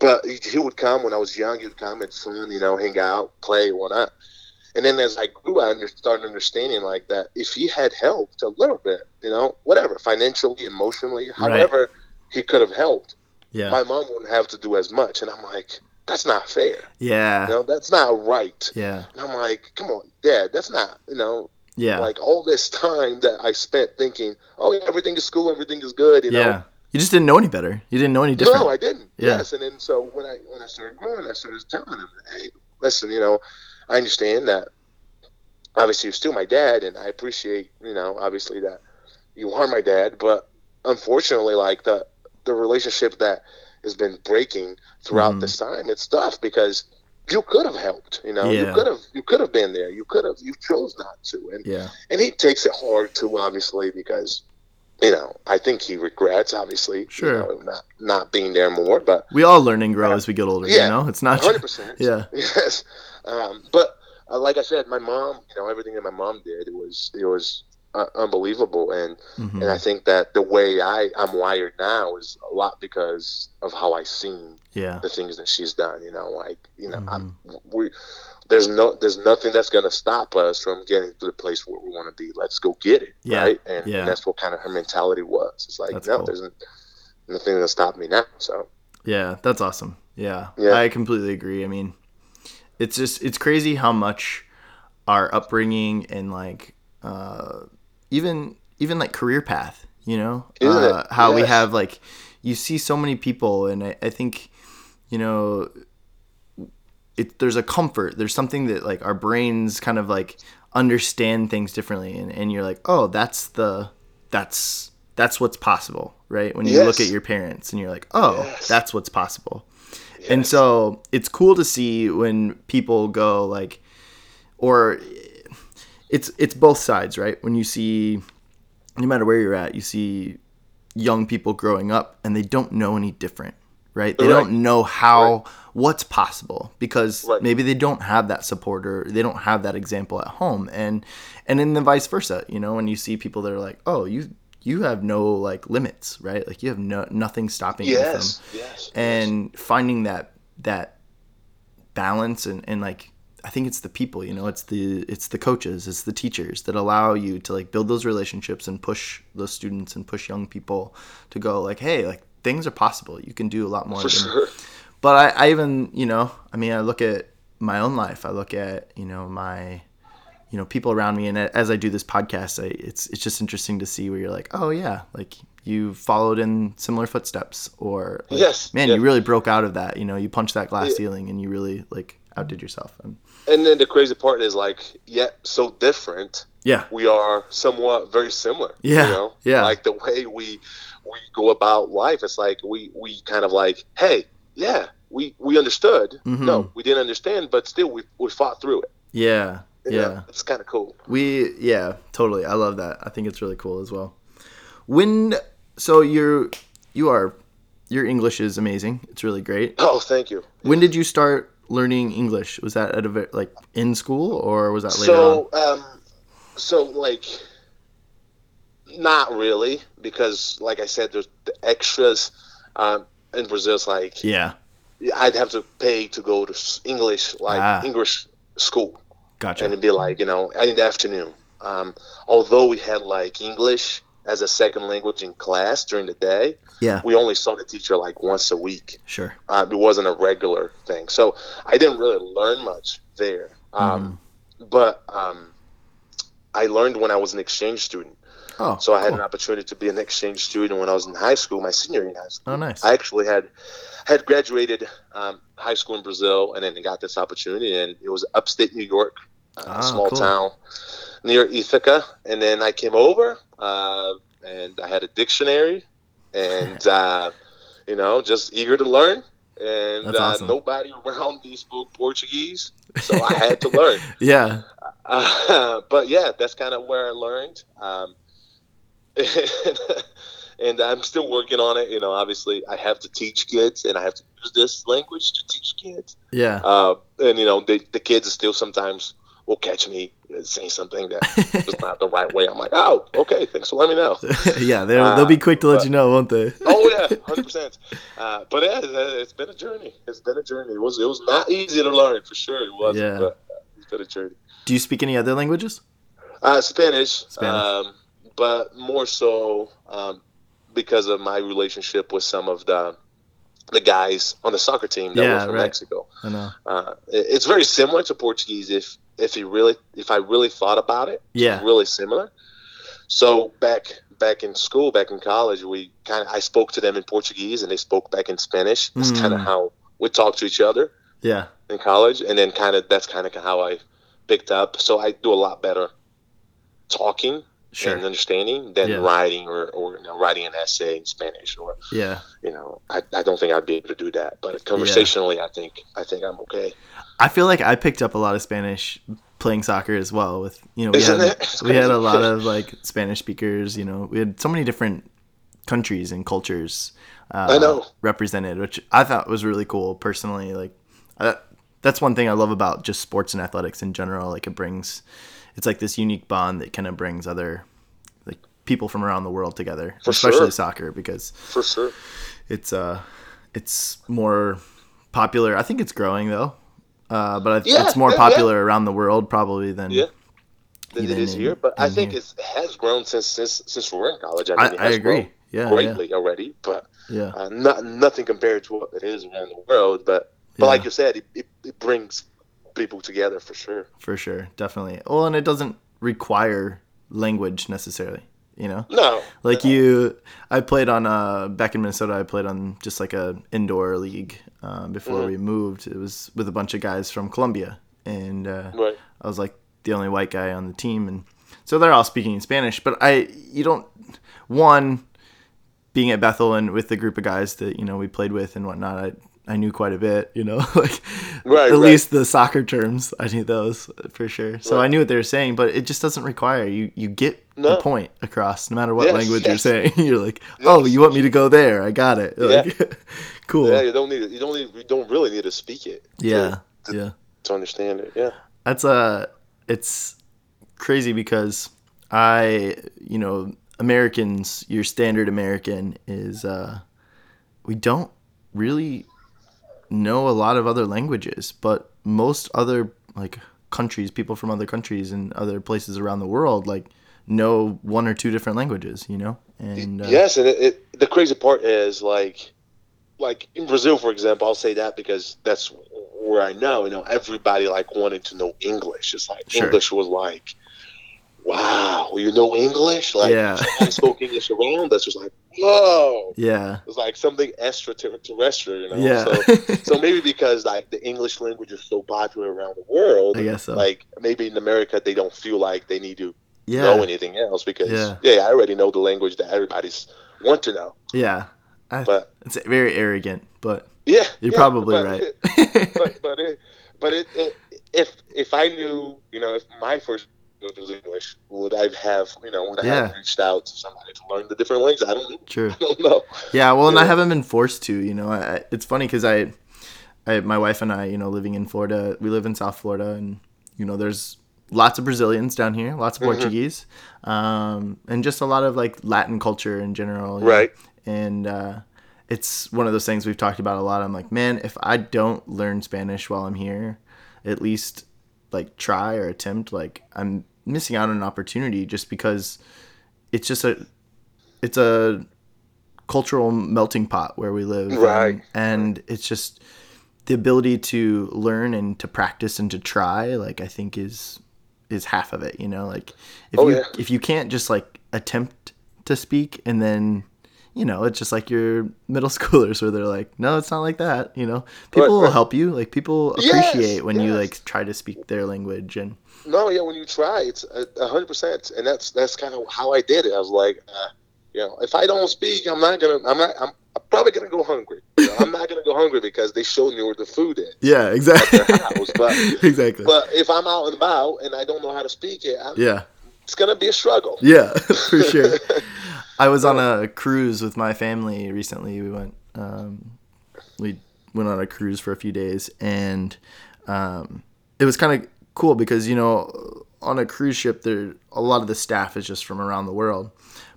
but he, he would come when I was young. He would come and fun, you know, hang out, play, whatnot. And then as I grew, I under, started understanding like that if he had helped a little bit, you know, whatever, financially, emotionally, however he could have helped, Yeah. my mom wouldn't have to do as much. And I'm like, that's not fair. Yeah. You know, that's not right. Yeah. And I'm like, come on, Dad, that's not, you know, Yeah. like all this time that I spent thinking, oh, yeah, everything is cool, everything is good, you know. yeah. You just didn't know any better. You didn't know any different. No, I didn't. Yeah. Yes, and then so when I when I started growing, I started telling him, "Hey, listen, you know, I understand that. Obviously, you're still my dad, and I appreciate, you know, obviously that you are my dad. But unfortunately, like the the relationship that has been breaking throughout Mhm. this time, it's tough because you could have helped. You know, Yeah. you could have you could have been there. You could have. You chose not to, and yeah. and he takes it hard too, obviously, because you know I think he regrets, obviously, you Sure. know, not not being there more. But We all learn and grow as we get older, Yeah. you know? It's not hundred percent. yeah. yes. Um, but uh, like I said, my mom, you know, everything that my mom did, it was it was uh, unbelievable, and Mhm. and I think that the way I I'm wired now is a lot because of how I seen yeah. the things that she's done. You know, like you know, I'm, Mm-hmm. we there's no there's nothing that's gonna stop us from getting to the place where we want to be. Let's go get it, Yeah, right? And, yeah. and that's what kind of her mentality was. It's like That's no, cool. there's nothing gonna stop me now. So Yeah, that's awesome. Yeah. Yeah. I completely agree. I mean, it's just it's crazy how much our upbringing and like uh even even like career path, you know? Uh, how we have like you see so many people and I, I think you know it there's a comfort. There's something that like our brains kind of like understand things differently and, and you're like, "Oh, that's the that's that's what's possible." Right? When you look at your parents and you're like, "Oh, Yes. that's what's possible." And so it's cool to see when people go like, or it's it's both sides, right? When you see, no matter where you're at, you see young people growing up and they don't know any different, right? They Right. don't know how what's possible because Right. maybe they don't have that support or they don't have that example at home, and and then the vice versa, you know, when you see people that are like, oh, you you have no like limits, right? Like you have no nothing stopping you from yes, yes, and finding that that balance and, and like I think it's the people, you know, it's the it's the coaches, it's the teachers that allow you to like build those relationships and push those students and push young people to go like, hey, like things are possible. You can do a lot more. for sure. But I, I even, you know, I mean, I look at my own life. I look at, you know, my, you know, people around me, and as I do this podcast, I, it's it's just interesting to see where you're like, oh yeah, like you followed in similar footsteps, or like, Yes, man, yeah. you really broke out of that. You know, you punched that glass Yeah. ceiling, and you really like outdid yourself. And And then the crazy part is like, yet so different. yeah, We are somewhat very similar. Yeah, You know? yeah. Like the way we we go about life, it's like we we kind of like, hey, yeah, we we understood. Mhm. No, we didn't understand, but still we we fought through it. yeah, You yeah. know? it's kind of cool. We yeah, totally. I love that. I think it's really cool as well. When so you're you are your English is amazing. It's really great. Oh, thank you. When did you start learning English? Was that at a like in school or was that later on? So, um, so like, not really, because like I said, there's the extras. Um, in Brazil, it's like Yeah, I'd have to pay to go to English, like Ah. English school, gotcha. and it'd be like you know in the afternoon. Um, although we had like English as a second language in class during the day, Yeah, we only saw the teacher like once a week. sure. Uh, it wasn't a regular thing, so I didn't really learn much there. Um, But um, I learned when I was an exchange student. Oh, So I had cool. an opportunity to be an exchange student when I was in high school, my senior year in high school. Oh, nice. I actually had had graduated um, high school in Brazil, and then got this opportunity, and it was upstate New York, uh, Ah, a small cool. town near Ithaca. And then I came over, uh, and I had a dictionary, and uh, you know, just eager to learn. And uh, awesome. nobody around me spoke Portuguese, so I had to learn. yeah, Uh, but yeah, that's kind of where I learned. Um, and I'm still working on it. You know, obviously, I have to teach kids, and I have to use this language to teach kids. yeah. Uh, and you know, they, the kids still sometimes will catch me saying something that was not the right way. I'm like, oh, okay, thanks for letting me know. yeah, they'll, they'll be quick to let but- you know, won't they? Oh yeah, hundred percent. Uh, but yeah, it- it's been a journey. It's been a journey. It was it was not easy to learn for sure. It wasn't. Yeah. But it's been a journey. Do you speak any other languages? Uh, Spanish, Spanish. Um, but more so um, because of my relationship with some of the the guys on the soccer team that Yeah, were from right. Mexico. I know. Uh, it- it's very similar to Portuguese if if you really if I really thought about it. Yeah, really similar. So back back in school, back in college, we kind of I spoke to them in Portuguese and they spoke back in Spanish. That's kind of Mm. how we talked to each other yeah, in college, and then kind of that's kind of how I picked up. So I do a lot better talking sure. and understanding than Yeah. writing or, or you know, writing an essay in Spanish or Yeah, you know I, I don't think I'd be able to do that. But conversationally, I think I think I'm okay. I feel like I picked up a lot of Spanish playing soccer as well. With you know, we Isn't had? We had a lot of like Spanish speakers. You know, we had so many different countries and cultures. Uh, I know. represented, which I thought was really cool personally. Like, uh, that's one thing I love about just sports and athletics in general. Like, it brings, it's like this unique bond that kind of brings other like people from around the world together, For especially sure. soccer because for sure. it's uh it's more popular. I think it's growing though. Uh, but Yeah, it's more yeah, yeah. popular around the world probably than Yeah. Than it Even in- here, but I think here. it has grown since since since we were in college. I I, mean, it I agree. grown Yeah, greatly already, but yeah, uh, not, nothing compared to what it is around the world. But but like you said, it, it, it brings people together for sure. for sure, definitely. Well, and it doesn't require language necessarily. You know, No, like no. you, I played on uh back in Minnesota. I played on just like a indoor league um, before Mhm. we moved. It was with a bunch of guys from Colombia, and uh, right. I was like the only white guy on the team, and so they're all speaking Spanish. But I, you don't, one, being at Bethel and with the group of guys that you know we played with and whatnot, I I knew quite a bit. You know, like Right, at right. least the soccer terms, I knew those for sure. So I knew what they were saying, but it just doesn't require you. You get the point across, no matter what Yes, language you're saying. You're like, oh, you want me to go there? I got it. Like, cool. Yeah, Yeah, you don't need it. You don't need. You don't really need to speak it. yeah. to, to understand it. Yeah. that's uh it's crazy because i you know americans your standard american is uh we don't really know a lot of other languages but most other like countries people from other countries and other places around the world like know one or two different languages you know and uh, yes, and it, it, the crazy part is like, like in Brazil, for example, I'll say that because that's where I know. You know, everybody like wanted to know English. It's like Sure. English was like, wow, you know English? Like, Yeah. I spoke English around. That's just like, whoa. yeah It's like something extraterrestrial, you know. yeah So, so maybe because like the English language is so popular around the world, i guess so like maybe in America they don't feel like they need to yeah know anything else because Yeah. yeah. I already know the language that everybody's want to know. yeah I, But it's very arrogant but yeah, you're yeah, probably but right It, but but it, but it, it, if if I knew, you know, if my first English, would I have, you know, would I have Yeah. reached out to somebody to learn the different languages? I don't, true I don't know. Yeah, well, and I haven't been forced to. You know, I, it's funny because I, I, my wife and I, you know, living in Florida, we live in South Florida, and you know, there's lots of Brazilians down here, lots of Mm-hmm. Portuguese, um, and just a lot of like Latin culture in general. you know. Right. And uh, it's one of those things we've talked about a lot. I'm like, man, if I don't learn Spanish while I'm here, at least like try or attempt, like I'm missing out on an opportunity just because it's just a, it's a cultural melting pot where we live. and- Right. and it's just the ability to learn and to practice and to try like i think is is half of it you know like if Oh, you yeah. if you can't just like attempt to speak and then you know it's just like your middle schoolers where they're like no it's not like that you know people will right. help you like people Yes, appreciate when you like try to speak their language and No, yeah, when you try, it's hundred percent, and that's that's kind of how I did it. I was like, uh, you know, if I don't speak, I'm not gonna, I'm not, I'm, I'm probably gonna go hungry. You know, I'm not gonna go hungry because they showed me where the food is. yeah exactly house, but- exactly But if I'm out and about and I don't know how to speak it, I'm, yeah it's gonna be a struggle. Yeah, for sure. I was on a cruise with my family recently. We went um, we went on a cruise for a few days, and um, it was kind of cool because you know on a cruise ship there a lot of the staff is just from around the world.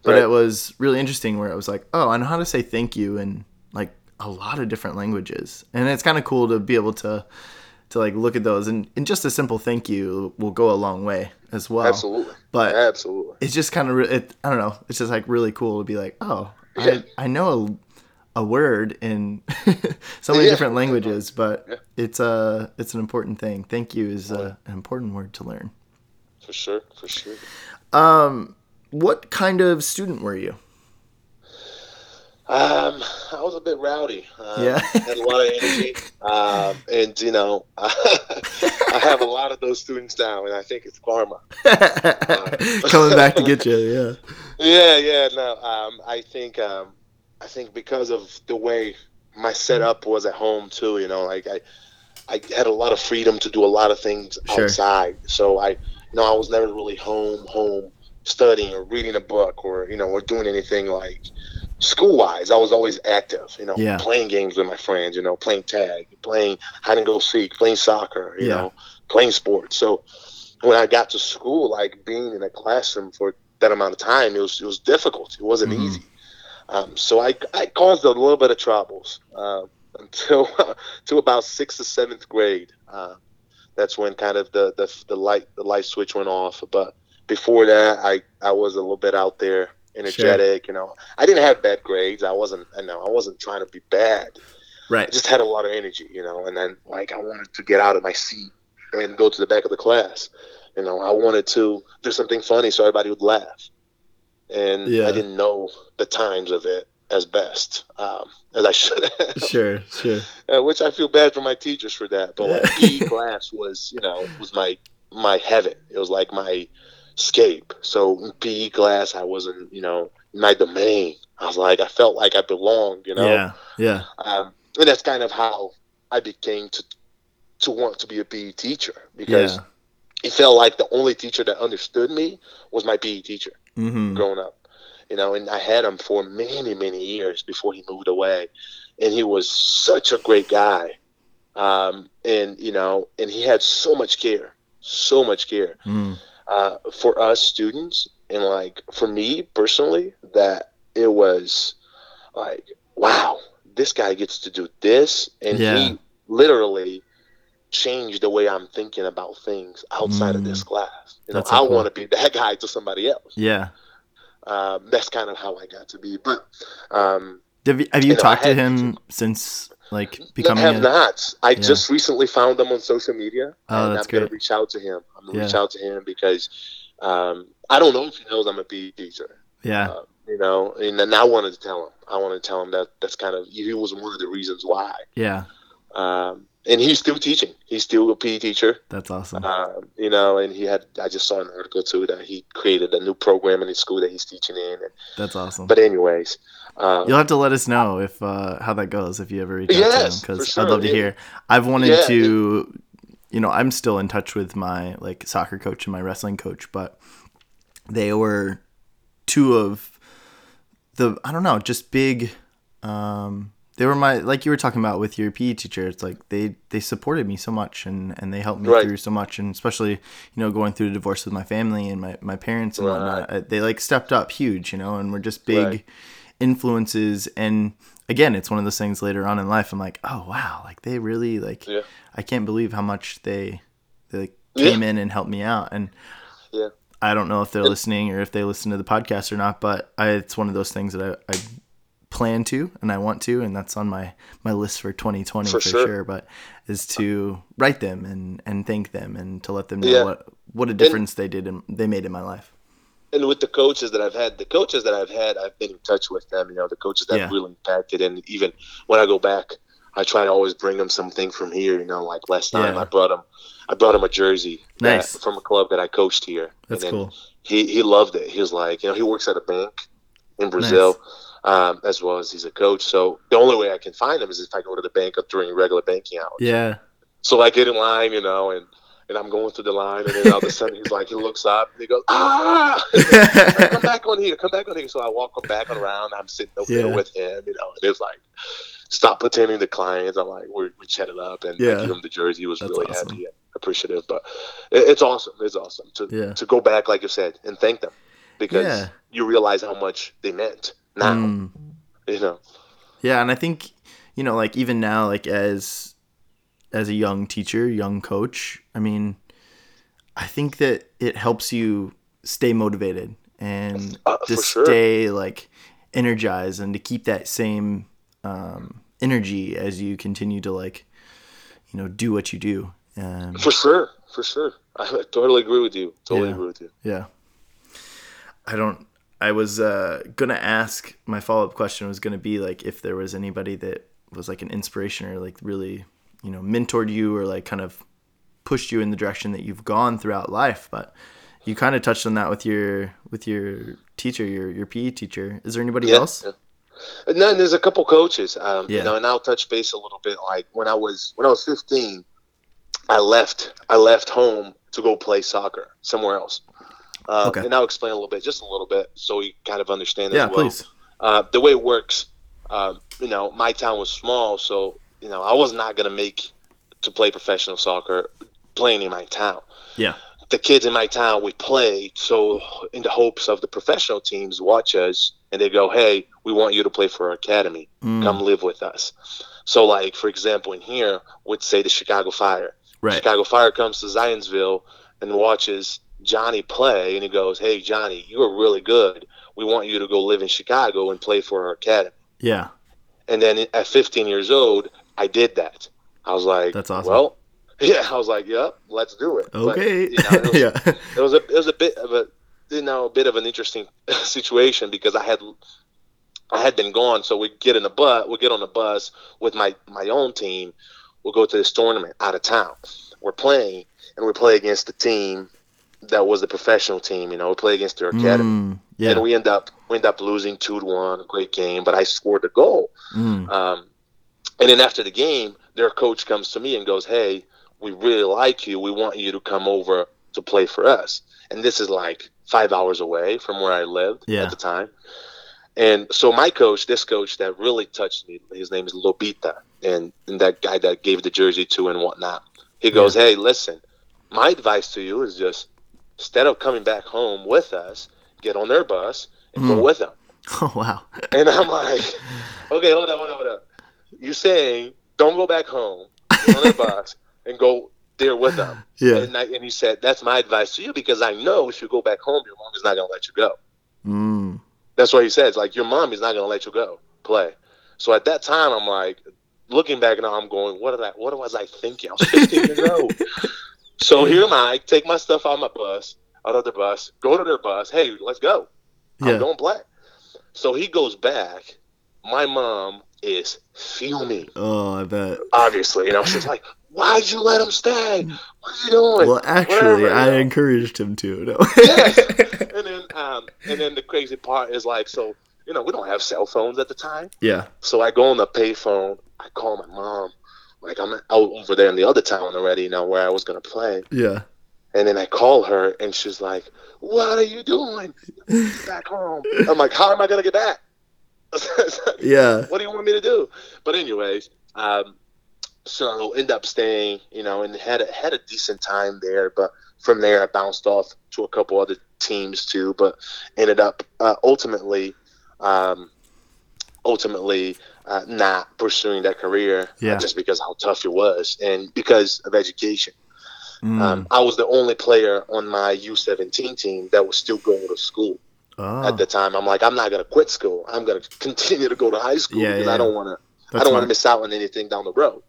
But Right. it was really interesting where it was like, oh, I know how to say thank you in like a lot of different languages, and it's kind of cool to be able to to like look at those and, and just a simple thank you will go a long way as well. Absolutely, But absolutely. it's just kind of re- it, I don't know. It's just like really cool to be like, oh, Yeah. I I know a, a word in so many Yeah. different languages, but Yeah. it's a it's an important thing. Thank you is a, an important word to learn. For sure, for sure. Um, what kind of student were you? Um, I was a bit rowdy. Um, Yeah. had a lot of energy. Um, and you know, I have a lot of those students now, and I think it's karma. Coming back to get you, yeah. Yeah, yeah. No, um, I think um, I think because of the way my setup was at home too. You know, like I I had a lot of freedom to do a lot of things Sure. outside. So I, you know, I was never really home home studying or reading a book or you know or doing anything like school wise. I was always active. You know, Yeah. playing games with my friends. You know, playing tag, playing hide and go seek, playing soccer. You Yeah. know, playing sports. So when I got to school, like being in a classroom for that amount of time, it was it was difficult. It wasn't Mhm. easy. Um, so I, I caused a little bit of troubles uh, until to about sixth or seventh grade. Uh, that's when kind of the, the the light the light switch went off. But before that, I, I was a little bit out there, energetic. You know, I didn't have bad grades. I wasn't. I know I wasn't trying to be bad. I Right. just had a lot of energy, you know, and then like I wanted to get out of my seat and go to the back of the class. You know, I wanted to do something funny so everybody would laugh. And Yeah. I didn't know the times of it as best um, as I should have, Sure, sure. uh, which I feel bad for my teachers for that. But like PE class was, you know, was my my heaven. It was like my escape. So in PE class, I wasn't, you know, my domain. I was like, I felt like I belonged, you know Yeah, yeah. um, and that's kind of how I became to to want to be a PE teacher because Yeah. it felt like the only teacher that understood me was my PE teacher Mm-hmm. growing up. You know, and I had him for many, many years before he moved away, and he was such a great guy. Um, and you know, and he had so much care, so much care Mm. Uh, for us students and like for me personally that it was like wow this guy gets to do this and Yeah. he literally changed the way i'm thinking about things outside of Mm. this class you know That's i want to be that guy to somebody else Yeah. um, that's kind of how i got to be but um, Have you, have you You know, talked to him since like I becoming have a not. I just recently found him on social media, Oh, and I'm gonna reach out to him. I'm gonna reach out to him because um, I don't know if he knows I'm a PE teacher. yeah Uh, you know, and then I wanted to tell him. I wanted to tell him that that's kind of he was one of the reasons why. yeah Um, and he's still teaching. He's still a PE teacher. that's awesome Um, you know, and he had. I just saw an article too that he created a new program in his school that he's teaching in. And, that's awesome but anyways, um, You'll have to let us know if uh, how that goes if you ever reach out to him because sure, I'd love to yeah. hear. I've wanted Yeah, to, you know, I'm still in touch with my like soccer coach and my wrestling coach, but they were two of the I don't know, just big. Um, they were my like you were talking about with your PE teacher. It's like they they supported me so much and and they helped me Right. through so much, and especially you know going through the divorce with my family and my my parents and Right. whatnot. uh, They like stepped up huge, you know, and were just big Right. influences. And again, it's one of those things later on in life. I'm like, oh wow, like they really like. Yeah. I can't believe how much they they like, Yeah. came in and helped me out and. Yeah. I don't know if they're listening or if they listen to the podcast or not, but I, it's one of those things that I, I plan to and I want to, and that's on my, my list for 2020 for, For sure. sure. But is to write them and, and thank them and to let them know Yeah. what what a difference they did and they made in my life. and with the coaches that I've had, the coaches that I've had, I've been in touch with them. You know, the coaches that Yeah. really impacted, and even when I go back, I try to always bring them something from here. You know, like last time Yeah. I brought him, I brought him a jersey that- from a club that I coached here. That's and cool. He he loved it. He was like, you know, he works at a bank in Brazil, um, as well as he's a coach. So the only way I can find him is if I go to the bank during regular banking hours. Yeah. So I get in line, you know, and and I'm going through the line, and then all of a sudden he's like, he looks up, and he goes, ah, come back on here, come back on here. So I walk him back around. I'm sitting over Yeah. there with him, you know, and it's like, stop pretending to clients. I'm like, we we chatted up, and Yeah. I give him the jersey. He was That's really awesome. happy, and appreciative. But it, it's awesome. It's awesome to Yeah. to go back, like you said, and thank them because Yeah. you realize how much they meant now. Mm. You know, Yeah, and I think you know, like even now, like as as a young teacher, young coach, I mean, I think that it helps you stay motivated and Uh, to sure. stay like energized and to keep that same um, energy as you continue to like, you know, do what you do. Um, for sure, for sure. I totally agree with you. Totally Yeah. agree with you. Yeah. I don't. I was uh, gonna ask my follow up question was gonna be like if there was anybody that was like an inspiration or like really you know mentored you or like kind of pushed you in the direction that you've gone throughout life, but you kind of touched on that with your with your teacher, your your PE teacher. Is there anybody else? yeah. And then there's a couple coaches, um, Yeah. you know, and I'll touch base a little bit. Like when I was when I was 15, I left I left home to go play soccer somewhere else. Uh, Okay. And I'll explain a little bit, just a little bit, so you kind of understand. Yeah, as well. please. Uh, the way it works, um, you know, my town was small, so you know, I was not gonna make to play professional soccer playing in my town Yeah. the kids in my town we play, so in the hopes of the professional teams watch us and they go hey we want you to play for our academy Mm, come live with us so like for example in here would say the chicago fire right. chicago fire comes to zionsville and watches johnny play and he goes hey johnny you are really good we want you to go live in chicago and play for our academy Yeah. and then at 15 years old i did that i was like That's awesome. well yeah i was like yep let's do it But, Okay. you know, it was- yeah. it was a it was a bit of a you know a bit of an interesting situation because I had I had been gone, so we get in the bus, we get on the bus with my my own team. We'll go to this tournament out of town. We're playing, and we play against the team that was the professional team. You know, we play against their academy, Mm, yeah. and we end up we end up losing two to one. Great game, but I scored the goal. Mm, Um, and then after the game, their coach comes to me and goes, "Hey, we really like you. We want you to come over to play for us." And this is like five hours away from where I lived Yeah. at the time. And so my coach, this coach that really touched me, his name is Lobita, and, and that guy that gave the jersey to and whatnot. He goes, "Hey, listen, my advice to you is just instead of coming back home with us, get on their bus and go Mm. with them." oh wow. And I'm like, okay, hold on, hold on, hold on. You saying don't go back home, get on the bus, and go there with them. Yeah. And, I, and he said, that's my advice to you because I know if you go back home, your mom is not going to let you go. Mm, That's what he says. Like, your mom is not going to let you go play. So at that time, I'm like, looking back now, I'm going, what did I, what was I thinking? I was 15 years old. So here am I, take my stuff out of my bus, out of the bus, go to their bus. Hey, let's go. yeah. I'm going black. So he goes back. My mom is fuming, Oh, I bet. obviously. You know, she's like, Why'd you let him stay? What are you doing? Well, actually, Whatever, I you know. encouraged him to. No. Yes. and then um and then the crazy part is like so, you know, we don't have cell phones at the time. yeah. So I go on the payphone, I call my mom. Like I'm out over there in the other town already, you know, where I was gonna play. Yeah. And then I call her and she's like, What are you doing? Back home. I'm like, How am I gonna get back? Yeah. what do you want me to do? But anyways, um, so end up staying, you know, and had a, had a decent time there. But from there, I bounced off to a couple other teams too. But ended up uh, ultimately, um, ultimately uh, not pursuing that career uh, Yeah. just because how tough it was and because of education. Mm. Um, I was the only player on my U17 team that was still going to school oh, at the time. I'm like, I'm not going to quit school. I'm going to continue to go to high school Yeah, because yeah. I don't want to. I don't want to miss out on anything down the road.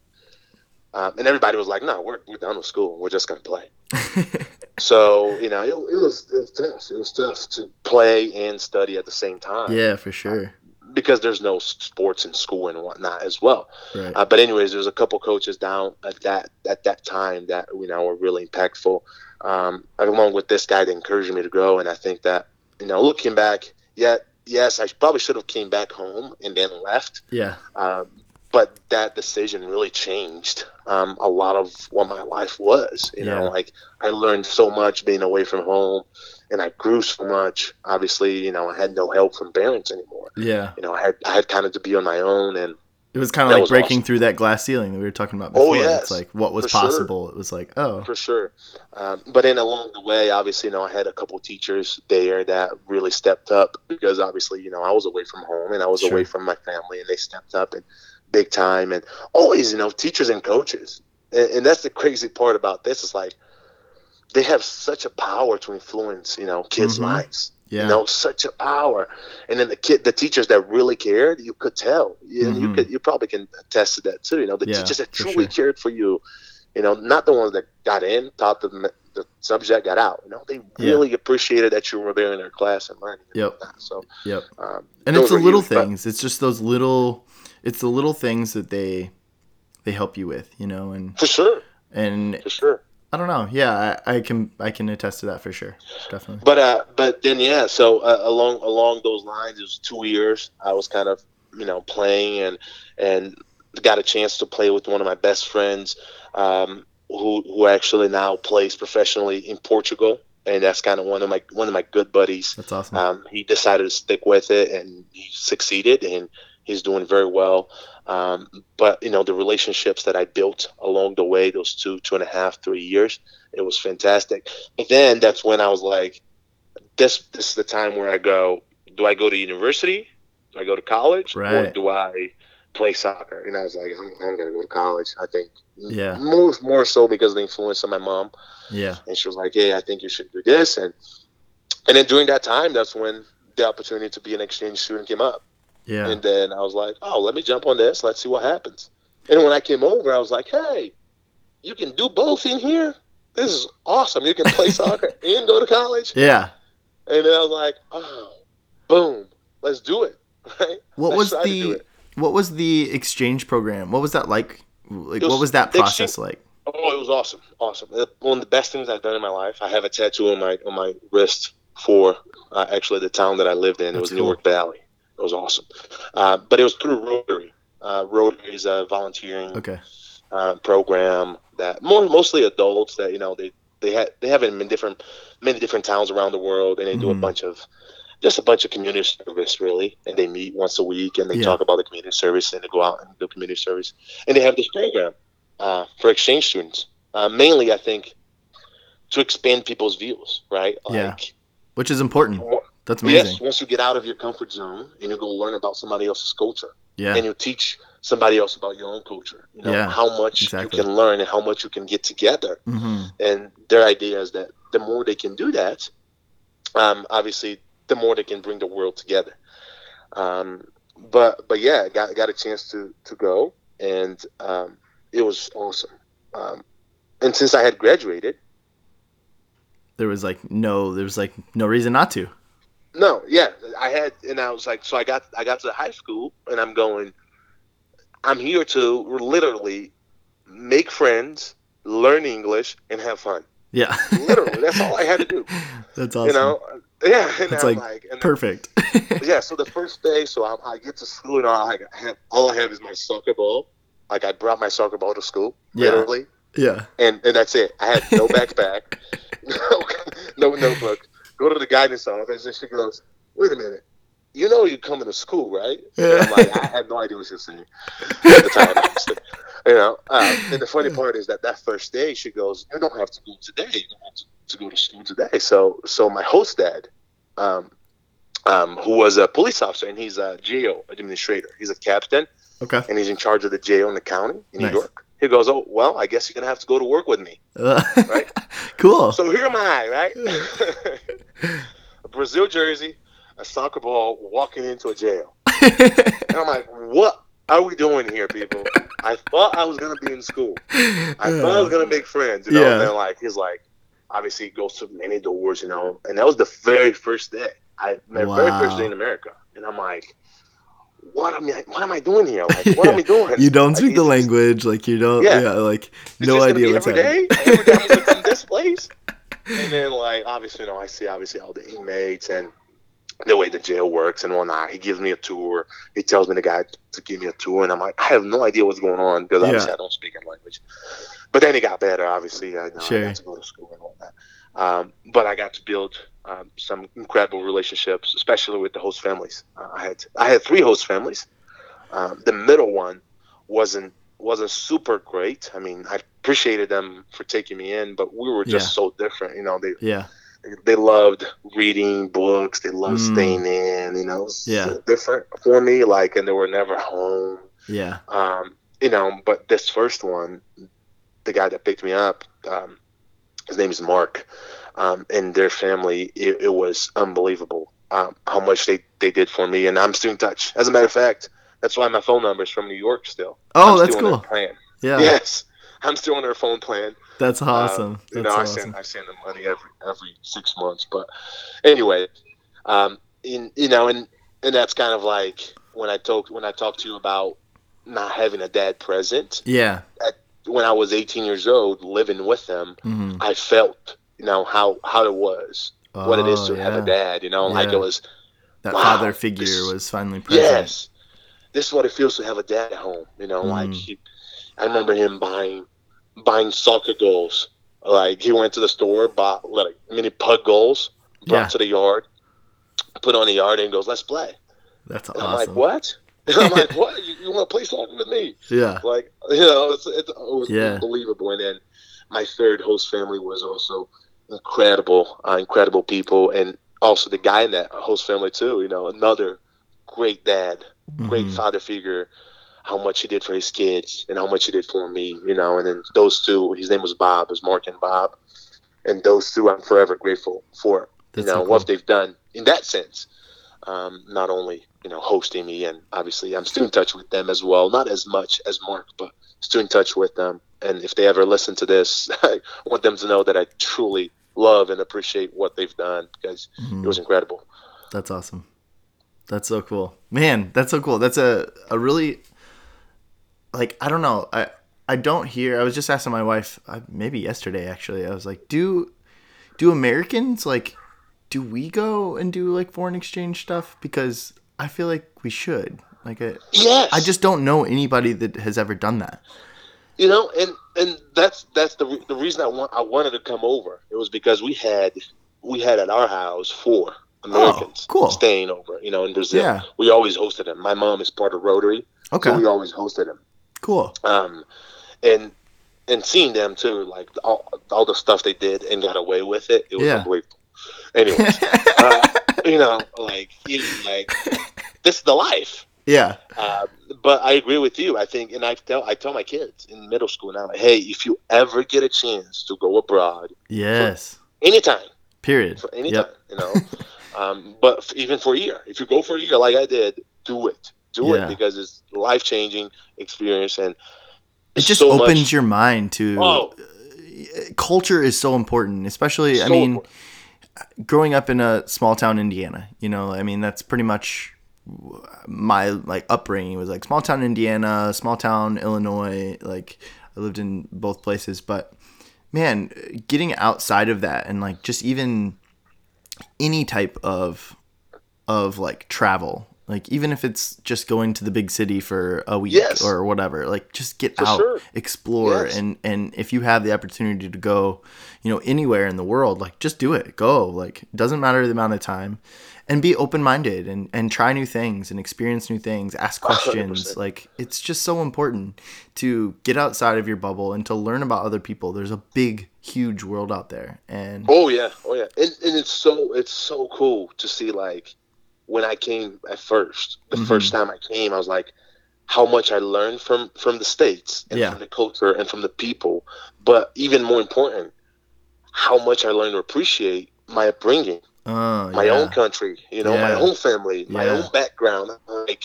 Um, and everybody was like, "No, we're, we're done with school. We're just going to play." So you know, it, it was it was tough. It was tough to play and study at the same time yeah, for sure. Because there's no sports in school and whatnot as well. Right. Uh, but anyways, there's a couple coaches down at that at that time that you know were really impactful, um, along with this guy that encouraged me to grow. And I think that you know, looking back, yeah, yes, I probably should have came back home and then left. yeah. Um, but that decision really changed um, a lot of what my life was. You Yeah. know, like I learned so much being away from home, and I grew so much. Obviously, you know, I had no help from parents anymore. Yeah. You know, I had I had kind of to be on my own, and It was kind of like breaking awesome. through that glass ceiling that we were talking about Oh, before. yes, It's like what was for sure. possible. It was like, oh, for sure. Um, but then along the way, obviously, you know, I had a couple teachers there that really stepped up because obviously, you know, I was away from home and I was Sure. away from my family, and they stepped up and big time. And always, you know, teachers and coaches, and, and that's the crazy part about this is like they have such a power to influence, you know, kids' Mhm. lives. yeah. You know, such a power. And then the kid, the teachers that really cared, you could tell. You, you Mhm. could, you probably can attest to that too. You know, the Yeah, teachers that truly sure. cared for you. You know, not the ones that got in, taught the the subject, got out. You know, they Yeah. really appreciated that you were there in their class and learning. and Yep. whatnot. So, Yep. um, and it's the little huge, but- things. It's just those little. It's the little things that they they help you with, you know, and for sure, and for sure. I don't know. Yeah, I, I can I can attest to that for sure. Definitely. But uh, but then yeah, so uh, along along those lines, it was two years. I was kind of you know playing and and got a chance to play with one of my best friends, um, who who actually now plays professionally in Portugal, and that's kind of one of my one of my good buddies. That's awesome. Um, he decided to stick with it, and he succeeded, and he's doing very well. Um, but you know, the relationships that I built along the way, those two, two and a half, three years, it was fantastic. But then that's when I was like, this, this is the time where I go. Do I go to university? Do I go to college, or do I play soccer? And I was like, I'm, I'm gonna go to college. I think. Yeah. More, more so because of the influence of my mom yeah. and she was like, "Hey, I think you should do this." And and then during that time, that's when the opportunity to be an exchange student came up. Yeah. And then I was like, "Oh, let me jump on this. Let's see what happens." And when I came over, I was like, "Hey, you can do both in here. This is awesome. You can play soccer and go to college." Yeah. And then I was like, "Oh, boom, let's do it." Right? What Let's was try to do the what was the exchange program? What was that like? Like was- what was that process like? Oh, it was awesome, awesome. One of the best things I've done in my life. I have a tattoo on my on my wrist for uh, actually the town that I lived in. it was cool. Newark Valley. It was awesome, uh, but it was through Rotary. Uh, Rotary is a volunteering Okay. uh, program that more mostly adults that you know they they had they have in different many different towns around the world, and they do a Mhm. bunch of just a bunch of community service really, and they meet once a week and they Yeah. talk about the community service and they go out and do community service, and they have this program uh, for exchange students, uh, mainly I think to expand people's views, right? Yeah. Which is important. wa- That's amazing. Yes, once you get out of your comfort zone and you go learn about somebody else's culture Yeah. and you teach somebody else about your own culture, you know, Yeah, how much exactly. you can learn and how much you can get together. hmm And their idea is that the more they can do that, um, obviously, the more they can bring the world together. Um, but but yeah, got got a chance to to go, and um, it was awesome. Um, and since I had graduated, There was like no there was like no reason not to. No, yeah, I had, and I was like, so I got, I got to high school, and I'm going. I'm here to literally make friends, learn English, and have fun. Yeah. Literally, that's all I had to do. That's awesome. You know, yeah. And That's I'm like Perfect. yeah. So the first day, so I, I get to school, and all I have, all I have is my soccer ball. Like I brought my soccer ball to school, Yeah. literally, yeah. and and that's it. I had no backpack, no, no notebook. Go to the guidance office, and she goes, "Wait a minute, you know you're coming to school, right? Yeah. I'm like, I had no idea what she was saying at the time. you know, um, and the funny part is that that first day she goes, "You don't have to go today. You don't have to, to go to school today." So, so my host dad, um, um, who was a police officer and he's a jail administrator. He's a captain Okay. and he's in charge of the jail in the county in Nice. New York. He goes, "Oh, well, I guess you're gonna have to go to work with me." Uh, right. cool. So here am I, right? a Brazil jersey, a soccer ball, walking into a jail. And I'm like, what are we doing here, people? I thought I was gonna be in school. I thought I was gonna make friends, you know. Yeah. And then like he's like, obviously he goes through many doors, you know. And that was the very first day. I my very first day in America, and I'm like, what am I? What am I doing here? Like, what am I doing? you don't Like, speak the it's- language, like you don't. Yeah. Yeah. like no idea what's happening. day. Every day gonna come this place. And then like obviously, you know, I see obviously all the inmates and the way the jail works and whatnot. He gives me a tour. He tells me the guy to give me a tour, and I'm like, I have no idea what's going on because obviously Yeah. I don't speak any language. But then it got better. Obviously, I, know I got to go to school and whatnot. Um, but I got to build um, some incredible relationships, especially with the host families. Uh, I had I had three host families. Um, the middle one wasn't wasn't super great. I mean, I appreciated them for taking me in, but we were just so different. You know, they Yeah. they loved reading books. They loved Mm. staying in. You know, Yeah. different for me. Like, and they were never home. Yeah. Um, you know, but this first one, the guy that picked me up, um, his name is Mark, um, and their family, it, it was unbelievable um, how much they, they did for me, and I'm still in touch. As a matter of fact, that's why my phone number is from New York still. Oh, I'm that's still on cool. their plan. Yeah. Yes, I'm still on their phone plan. That's Um, awesome. you That's know, I send I send them money every every six months. But anyway, um, in you know, and and that's kind of like when I talk when I talk to you about not having a dad present. Yeah. When I was 18 years old, living with them, hmm I felt you know how how it was, what it is to have a dad. You know, like Oh, it was That Wow, father figure this- was finally present. yes, this is what it feels to have a dad at home. You know, like Mm. he, I remember him buying buying soccer goals. Like he went to the store, bought like mini pug goals, brought Yeah. to the yard, put on the yard, and goes, "Let's play." That's And I'm like, awesome. "What?" I'm like, "What? You, you want to play soccer with me?" Yeah. Like, you know, it's, it's, it was Yeah. unbelievable. And then my third host family was also incredible, uh, incredible people, and also the guy in that host family too. You know, another great dad, great Mhm. father figure. How much he did for his kids and how much he did for me, you know. And then those two, his name was Bob, it was Mark and Bob, and those two, I'm forever grateful for. That's you know so what they've done in that sense. Um, not only you know hosting me, and obviously I'm still in touch with them as well. Not as much as Mark, but still in touch with them. And if they ever listen to this, I want them to know that I truly love and appreciate what they've done because Mhm. it was incredible. That's awesome. That's so cool. Man, that's so cool. That's a, a really like I don't know. I I don't hear I was just asking my wife uh, maybe yesterday actually. I was like, "Do do Americans like do we go and do like foreign exchange stuff because I feel like we should." Like I, Yes, I just don't know anybody that has ever done that. You know, and and that's that's the re- the reason I want I wanted to come over. It was because we had we had at our house four Americans Oh, cool. staying over. You know, in Brazil, Yeah. we always hosted them. My mom is part of Rotary, Okay. so we always hosted them. Cool. Um, and and seeing them too, like all, all the stuff they did and got away with it, it was Yeah. unbelievable. Anyways, uh, you know, like you like this is the life. Yeah. Uh, but I agree with you. I think, and I tell I tell my kids in middle school now, hey, if you ever get a chance to go abroad, Yes. anytime, Period. for anytime, Yep. you know, um, but f- even for a year, if you go for a year like I did, do it, do Yeah. it because it's life changing experience and It just so opens much- your mind to Oh. culture is so important, especially I mean important. growing up in a small town Indiana, you know, I mean that's pretty much my like upbringing was like small town Indiana, small town Illinois, like I lived in both places, but man, getting outside of that and like just even any type of of like travel Like even if it's just going to the big city for a week Yes. or whatever, like just get For out, sure. explore, Yes. and and if you have the opportunity to go, you know, anywhere in the world, like just do it. Go. Like doesn't matter the amount of time, and be open minded and and try new things and experience new things. Ask questions. 100%. Like it's just so important to get outside of your bubble and to learn about other people. There's a big, huge world out there, and Oh yeah, oh yeah, and, and it's so it's so cool to see like when I came at first, the Mhm. first time I came, I was like, how much I learned from from the states and Yeah. from the culture and from the people, but even more important, how much I learned to appreciate my upbringing, uh, my yeah. own country, you know, my Yeah. own family, my Yeah. own background. Like,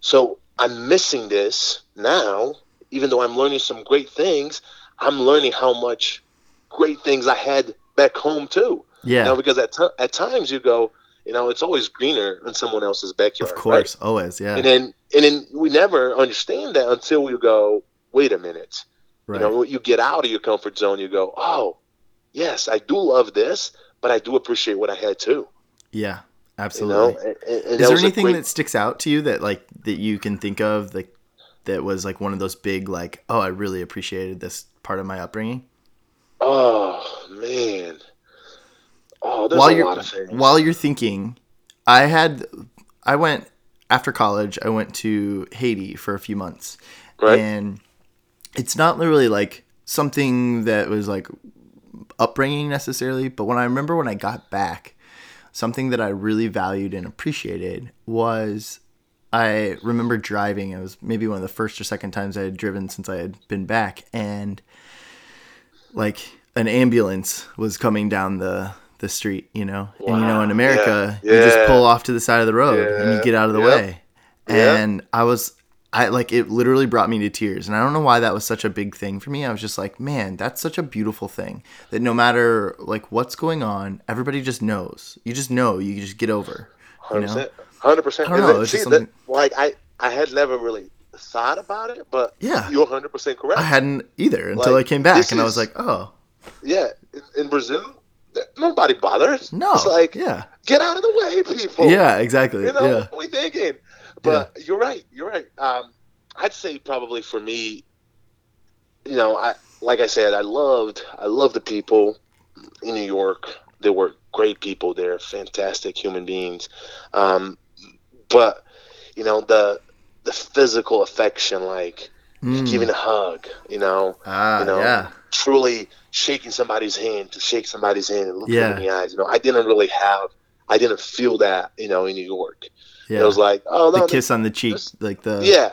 so I'm missing this now, even though I'm learning some great things. I'm learning how much great things I had back home too. yeah, You know, because at, t- at times you go, you know, it's always greener in someone else's backyard. of right? course, always, yeah, And then and then we never understand that until we go, wait a minute. right, You know, you get out of your comfort zone, you go, oh, yes, I do love this, but I do appreciate what I had too. yeah, You absolutely. know, and, and- Is there anything great- that sticks out to you that like that you can think of like that was like one of those big like oh I really appreciated this part of my upbringing Oh man. Oh, there's while a you're lot of things. while you're thinking I had I went after college I went to Haiti for a few months right? and it's not really like something that was like upbringing necessarily but when i remember when i got back something that i really valued and appreciated was i remember driving it was maybe one of the first or second times i had driven since i had been back and like an ambulance was coming down the the street you know and you know in america Yeah. you just pull off to the side of the road and you get out of the Yep. way Yeah. and I was I like it literally brought me to tears and I don't know why that was such a big thing for me. I was just like, man, that's such a beautiful thing that no matter like what's going on, everybody just knows. You just know, you just get over. You Hundred know? percent, hundred percent. I don't know, See, just that, like I, I had never really thought about it, but Yeah. you're hundred percent correct. I hadn't either until Like, I came back and I was like, oh, yeah, in, in Brazil, nobody bothers. no. it's like yeah. get out of the way, people. Yeah, exactly. you know yeah. what we thinking. But you're right. You're right. Um, I'd say probably for me, you know, I like I said, I loved I loved the people in New York. There were great people there, fantastic human beings. Um, but you know the the physical affection, like Mm. giving a hug, you know, ah, you know, yeah. truly shaking somebody's hand to shake somebody's hand and look Yeah. in the eyes. You know, I didn't really have, I didn't feel that, you know, in New York. Yeah. It was like, oh the no, kiss on the cheek, this- like the yeah,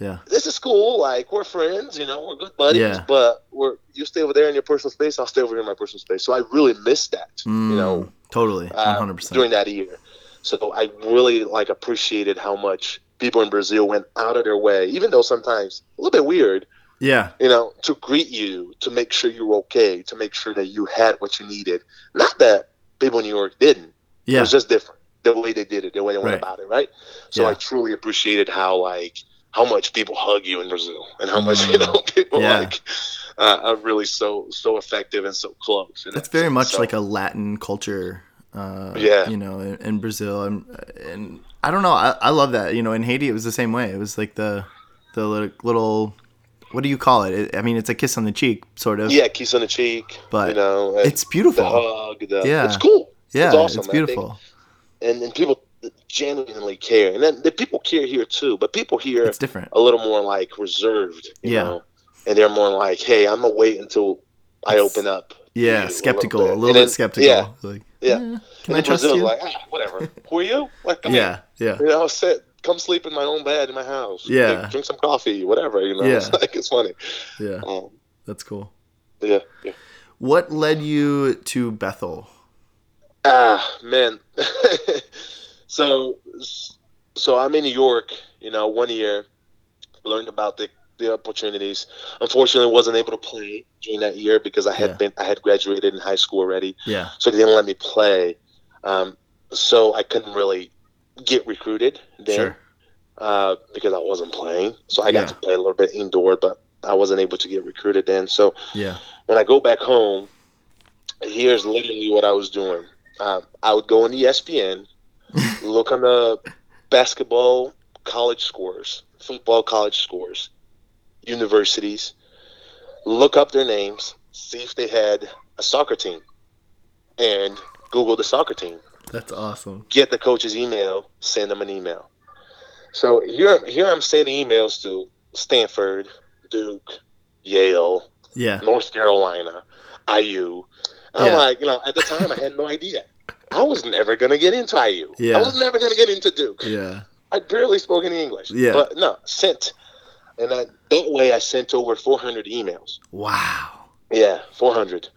yeah. this is cool. Like we're friends, you know, we're good buddies. Yeah. But we're you stay over there in your personal space, I'll stay over here in my personal space. So I really missed that, Mm, you know, totally, uh, hundred percent. during that year. So I really like appreciated how much people in Brazil went out of their way, even though sometimes a little bit weird, Yeah, you know, to greet you, to make sure you were okay, to make sure that you had what you needed. Not that people in New York didn't. It yeah, was just different. The way they did it, the way they went Right. about it, right? So Yeah. I truly appreciated how like how much people hug you in Brazil and how much you Mm. know people Yeah. like uh, are really so so effective and so close. you know? It's very much So- like a Latin culture. Uh, Yeah. you know, in, in Brazil, and, and I don't know. I, I love that. You know, in Haiti, it was the same way. It was like the the little, what do you call it? it? I mean, it's a kiss on the cheek, sort of. yeah, kiss on the cheek, But you know, It's the beautiful. hug, the, Yeah. it's cool. yeah, it's awesome, it's beautiful. And and people genuinely care, and then the people care here too. But people here It's different. a little more like reserved, you Yeah. know, and they're more like, hey, I'm gonna wait until I It's- open up. Yeah, skeptical, a bit. little bit then- skeptical. Yeah, Like, Yeah. "Eh, can I trust Brazil's you? like, ah, whatever. Who are you? Like, yeah, yeah, here. You know, sit, come sleep in my own bed in my house. Yeah. Drink, drink some coffee, whatever. You know, Yeah. it's like it's funny. yeah. Um, That's cool. yeah, yeah. What led you to Bethel? Ah, man. so, so I'm in New York. You know, one year, learned about the the opportunities. Unfortunately, wasn't able to play during that year because I had Yeah. been I had graduated in high school already, Yeah, so they didn't let me play. Um, so I couldn't really get recruited then sure. uh, because I wasn't playing. So I got to play a little bit indoor, but I wasn't able to get recruited then. So Yeah, when I go back home, here's literally what I was doing. Um, I would go on ESPN, look on the basketball college scores, football college scores, universities, look up their names, see if they had a soccer team, and Google the soccer team. That's awesome. Get the coach's email, send them an email. So here, here I'm sending emails to Stanford, Duke, Yale, Yeah. North Carolina, IU. I'm Yeah. like, you know, at the time I had no idea. I was never gonna get into IU. Yeah. I was never gonna get into Duke. Yeah. I barely spoke any English. Yeah. But no, sent. And I, that way I sent over 400 emails. Wow. Yeah, 400.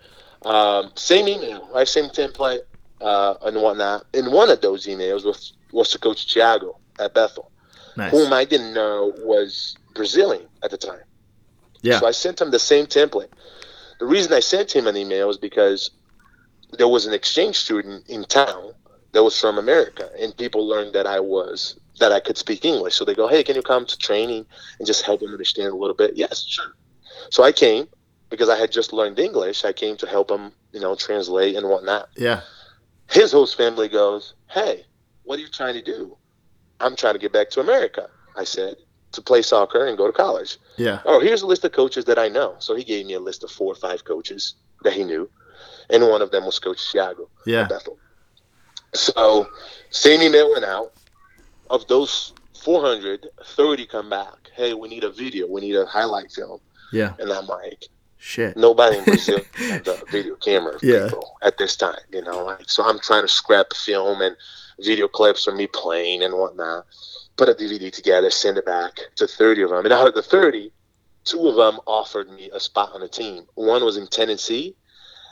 Um, same email, right? Same template uh, and whatnot. And one of those emails was, was to Coach Thiago at Bethel, Nice. whom I didn't know was Brazilian at the time. Yeah. So I sent him the same template. The reason I sent him an email is because there was an exchange student in town that was from America, and people learned that I was that I could speak English. So they go, "Hey, can you come to training and just help him understand a little bit?" Yes, sure. So I came because I had just learned English. I came to help him, you know, translate and whatnot. Yeah. His host family goes, "Hey, what are you trying to do?" I'm trying to get back to America. I said to play soccer and go to college Yeah. oh, here's a list of coaches that I know. So he gave me a list of four or five coaches that he knew, and one of them was Coach Thiago Yeah. Bethel. So same email went out. Of those 400, 30 come back. Hey, we need a video. We need a highlight film. Yeah. And I'm like, Shit. nobody in Brazil had a video camera Yeah. at this time, you know. Like, so I'm trying to scrap film and video clips of me playing and whatnot, put a DVD together, send it back to 30 of them. And out of the 30, two of them offered me a spot on the team. One was in Tennessee,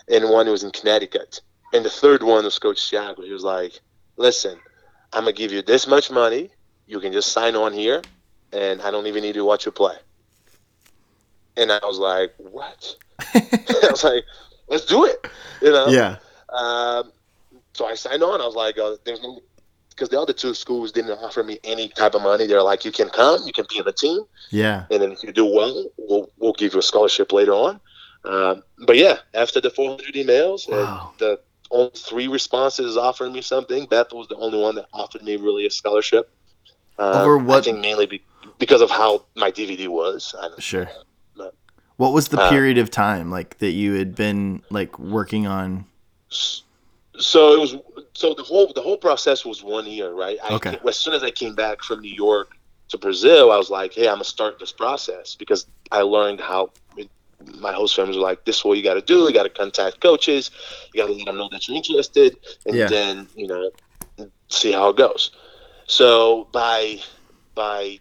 and one was in Connecticut. And the third one was Coach Thiago. He was like, "Listen, I'm gonna give you this much money. You can just sign on here, and I don't even need to watch you play." And I was like, "What?" I was like, "Let's do it," you know. yeah. Um, so I signed on. I was like, uh, "There's no," because the other two schools didn't offer me any type of money. They're like, "You can come, you can be on the team, Yeah. and then if you do well, we'll we'll give you a scholarship later on." Um, but yeah, after the 400 emails and the only three responses offering me something, Bethel was the only one that offered me really a scholarship. Um, Over I what- think mainly be, because of how my DVD was. I don't Sure. But- What was the Uh, period of time like that you had been like working on? So it was so the whole the whole process was one year, right? I, Okay. As soon as I came back from New York to Brazil, I was like, "Hey, I'm gonna start this process," because I learned how my host families were like, "This is what you got to do. You got to contact coaches. You got to let them know that you're interested, and Yeah. then you know see how it goes." So by by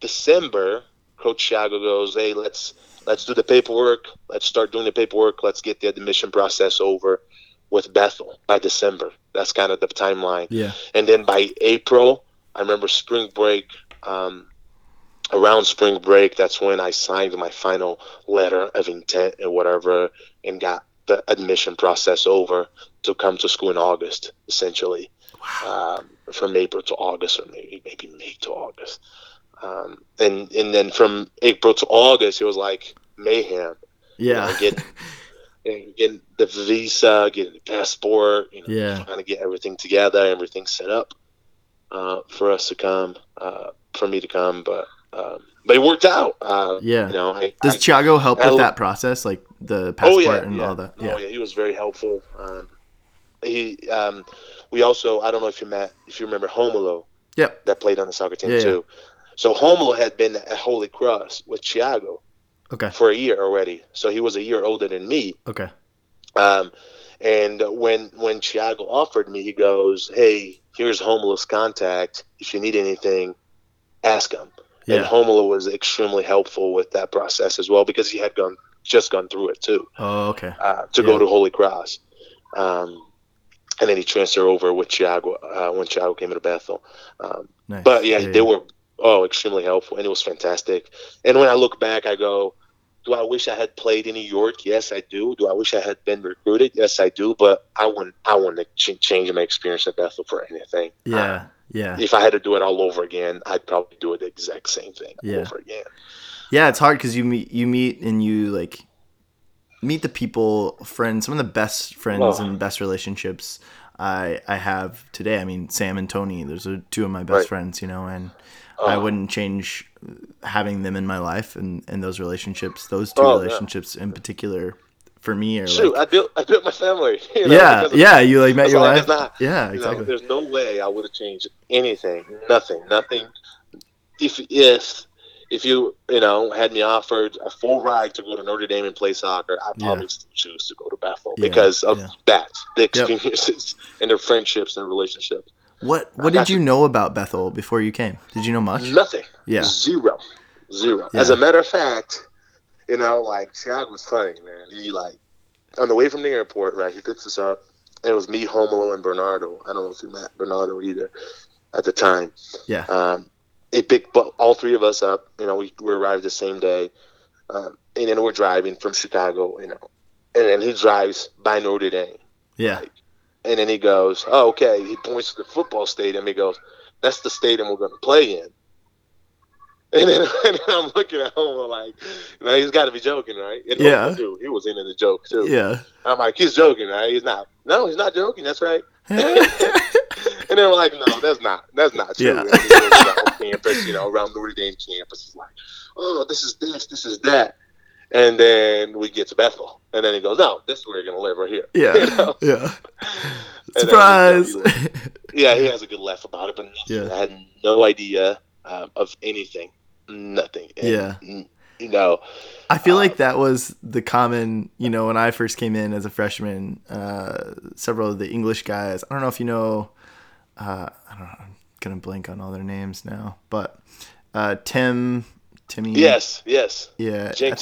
December, Coach Thiago goes, "Hey, let's let's do the paperwork. Let's start doing the paperwork. Let's get the admission process over with Bethel by December. That's kind of the timeline. Yeah. And then by April, I remember spring break. Um, around spring break, that's when I signed my final letter of intent and whatever, and got the admission process over to come to school in August, essentially, um, from April to August, or maybe maybe May to August. Um, and and then from April to August, it was like mayhem. You know, Yeah. getting, and getting the visa, getting the passport, you know, Yeah. trying to get everything together, everything set up uh, for us to come, uh, for me to come. But um, but it worked out. Uh, Yeah. You know, I, Does I- Thiago help I- with that process, like the passport oh yeah, and yeah. all that? Oh Yeah. yeah, he was very helpful. Um, he, um, we also, I don't know if you met, if you remember Homolo, Yep. that played on the soccer team yeah. too. So Homolo had been at Holy Cross with Thiago Okay. for a year already. So he was a year older than me. Okay. Um, and when when Thiago offered me, he goes, "Hey, here's Homolo's contact. If you need anything, ask him." Yeah. And Yeah. Homolo was extremely helpful with that process as well because he had gone just gone through it too Oh, okay. uh, to Yeah. go to Holy Cross. Um, and then he transferred over with Thiago uh, when Thiago came to Bethel. Um, Nice. but yeah, they were oh extremely helpful, and it was fantastic. And when I look back, I go, "Do I wish I had played in New York? Yes, I do. Do I wish I had been recruited? Yes, I do. But I wouldn't. I wouldn't ch- change my experience at Bethel for anything. Yeah. Yeah. Uh, if I had to do it all over again, I'd probably do it the exact same thing Yeah. over again. Yeah, it's hard because you meet you meet and you like meet the people, friends, some of the best friends Oh. and best relationships I I have today. I mean, Sam and Tony, those are two of my best Right. friends, you know, and I Oh. wouldn't change having them in my life and, and those relationships, those two Oh, yeah. relationships in particular for me are Shoot, like, I built I built my family. You know, yeah, yeah, you like met your like, wife. not- yeah, you know, exactly. there's no way I would have changed anything. Nothing. Nothing. If if if you you know had me offered a full ride to go to Notre Dame and play soccer, I'd Yeah. probably still choose to go to Bethel Yeah, because of yeah. that, the experiences and their friendships and relationships. What what did you know about Bethel before you came? Did you know much? Nothing. Yeah. Zero. Zero. Yeah. As a matter of fact, you know, like Chad was funny, man. He like on the way from the airport, right? He picks us up. It was me, Homolo, and Bernardo. I don't know if you met Bernardo either at the time. Yeah. Um, he picked all three of us up. You know, we, we arrived the same day, um, and then we're driving from Chicago. You know, and then he drives by Notre Dame. Yeah. And then he goes, "Oh, okay." He points to the football stadium. He goes, "That's the stadium we're going to play in." And then, and then I'm looking at him like, "No, he's got to be joking, right?" And Yeah. dude, he was into the joke too. Yeah. I'm like, "He's joking, right? He's not. No, he's not joking. That's right." And then we're like, "No, that's not. That's not true." Yeah. And he goes campus, you know, around Notre Dame campus, he's like, "Oh, this is this, this is that." And then we get to Bethel, and then he goes, "No, this is where you're gonna live, right here." yeah. You know? Yeah. Surprise. Yeah, he has a good laugh about it, but nothing. Yeah. I had no idea um, of anything, nothing. And, Yeah. you know, I feel Uh, like that was the common, you know, when I first came in as a freshman, uh, several of the English guys, I don't know if you know, uh, I don't know, I'm going to blank on all their names now, but uh, Tim, Timmy. yes, yes, Yeah. I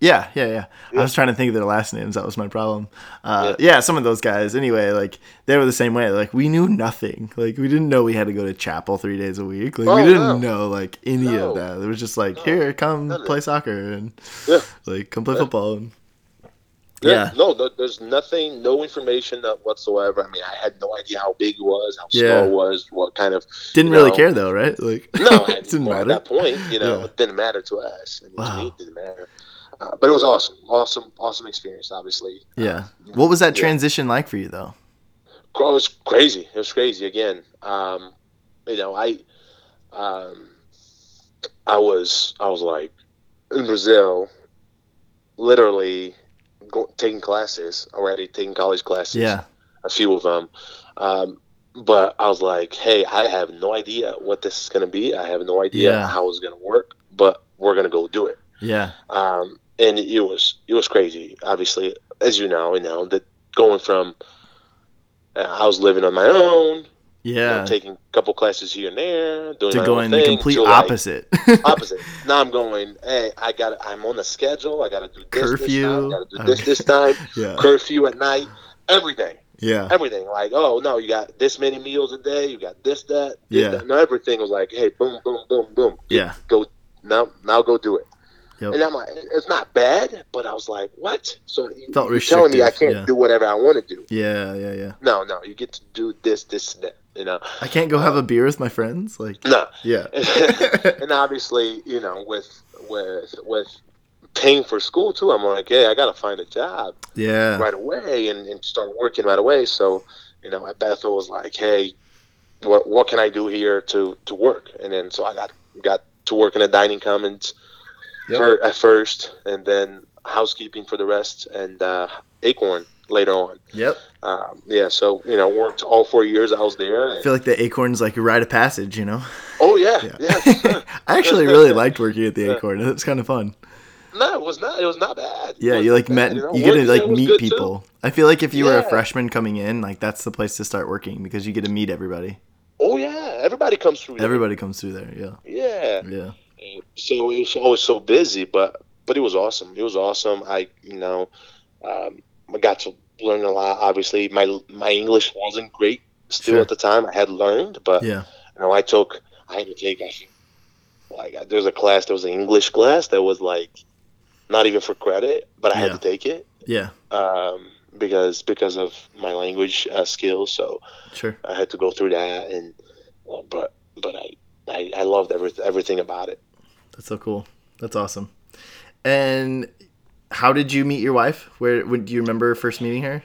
Jensen. yeah, yeah, yeah. I was trying to think of their last names. That was my problem. Uh, yeah. some of those guys. Anyway, like they were the same way. Like we knew nothing. Like we didn't know we had to go to chapel three days a week. Like we Oh, didn't no. know like any No. of that. It was just like No. here, come None play soccer and Yeah. like come play Yeah. football. And, Yeah. yeah. No, there's nothing, no information whatsoever. I mean, I had no idea how big it was, how Yeah. small it was, what kind of. Didn't really know. care though, right? Like No, it didn't well, matter. At that point, you know, Yeah. it didn't matter to us. And to Wow. it didn't matter. Uh, but it was awesome, awesome, awesome experience. Obviously, Yeah. What was that Yeah. transition like for you though? It was crazy. It was crazy again. Um, you know, I, um, I was, I was like in Brazil, literally go, taking classes already, taking college classes. Yeah. a few of them. Um, but I was like, hey, I have no idea what this is going to be. I have no idea Yeah. how it's going to work, but we're going to go do it. Yeah. Um, and it was it was crazy. Obviously, as you know, you know that going from uh, I was living on my own, you know, Yeah. taking a couple classes here and there, doing to my go own in the complete to, like, opposite. opposite. Now I'm going. Hey, I got. I'm on a schedule. I got to do this Curfew. this time. Got to do this Okay. this time. yeah. Curfew at night. Everything Yeah. everything. Like, oh no, you got this many meals a day. You got this, that, this, Yeah. that. No, everything was like, hey, boom, boom, boom, boom. Yeah. Go now, now go do it. Yep. And I'm like, it's not bad, but I was like, what? So you, Felt you're telling me I can't yeah. do whatever I want to do? Yeah. Yeah. Yeah. No, no, you get to do this, this, that. You know, I can't go have a beer with my friends. Like, no. yeah. and obviously, you know, with with with paying for school too, I'm like, hey, I gotta find a job. Yeah. right away and, and start working right away. So, you know, at Bethel was like, hey, what what can I do here to to work? And then so I got got to work in the dining commons Yep. at first, and then housekeeping for the rest, and uh, Acorn later on. Yep. Um, yeah, so you know, worked all four years I was there. I feel like the acorn's like a rite of passage, you know? oh yeah, Yeah. yeah. I actually really liked working at the Yeah. acorn. It's kind of fun. no, it was not. It was not bad. Yeah, you like bad, met, know, you get to like meet good, too. people. I feel like if you were a freshman coming in, like that's the place to start working because you get to meet everybody. Oh yeah, everybody comes through. there. Everybody comes through there. Yeah. Yeah. Yeah. So it was always so busy, but but it was awesome. It was awesome. I you know, um, I got to learn a lot. Obviously, my my English wasn't great still Sure. at the time. I had learned, but Yeah. you know, I took I had to take I think like there's a class there was an English class that was like not even for credit, but I had to take it Yeah. um, because because of my language uh, skills. So Sure. I had to go through that, and well, but but I. I, I loved every, everything about it. That's so cool. That's awesome. And how did you meet your wife? Where would do you remember first meeting her?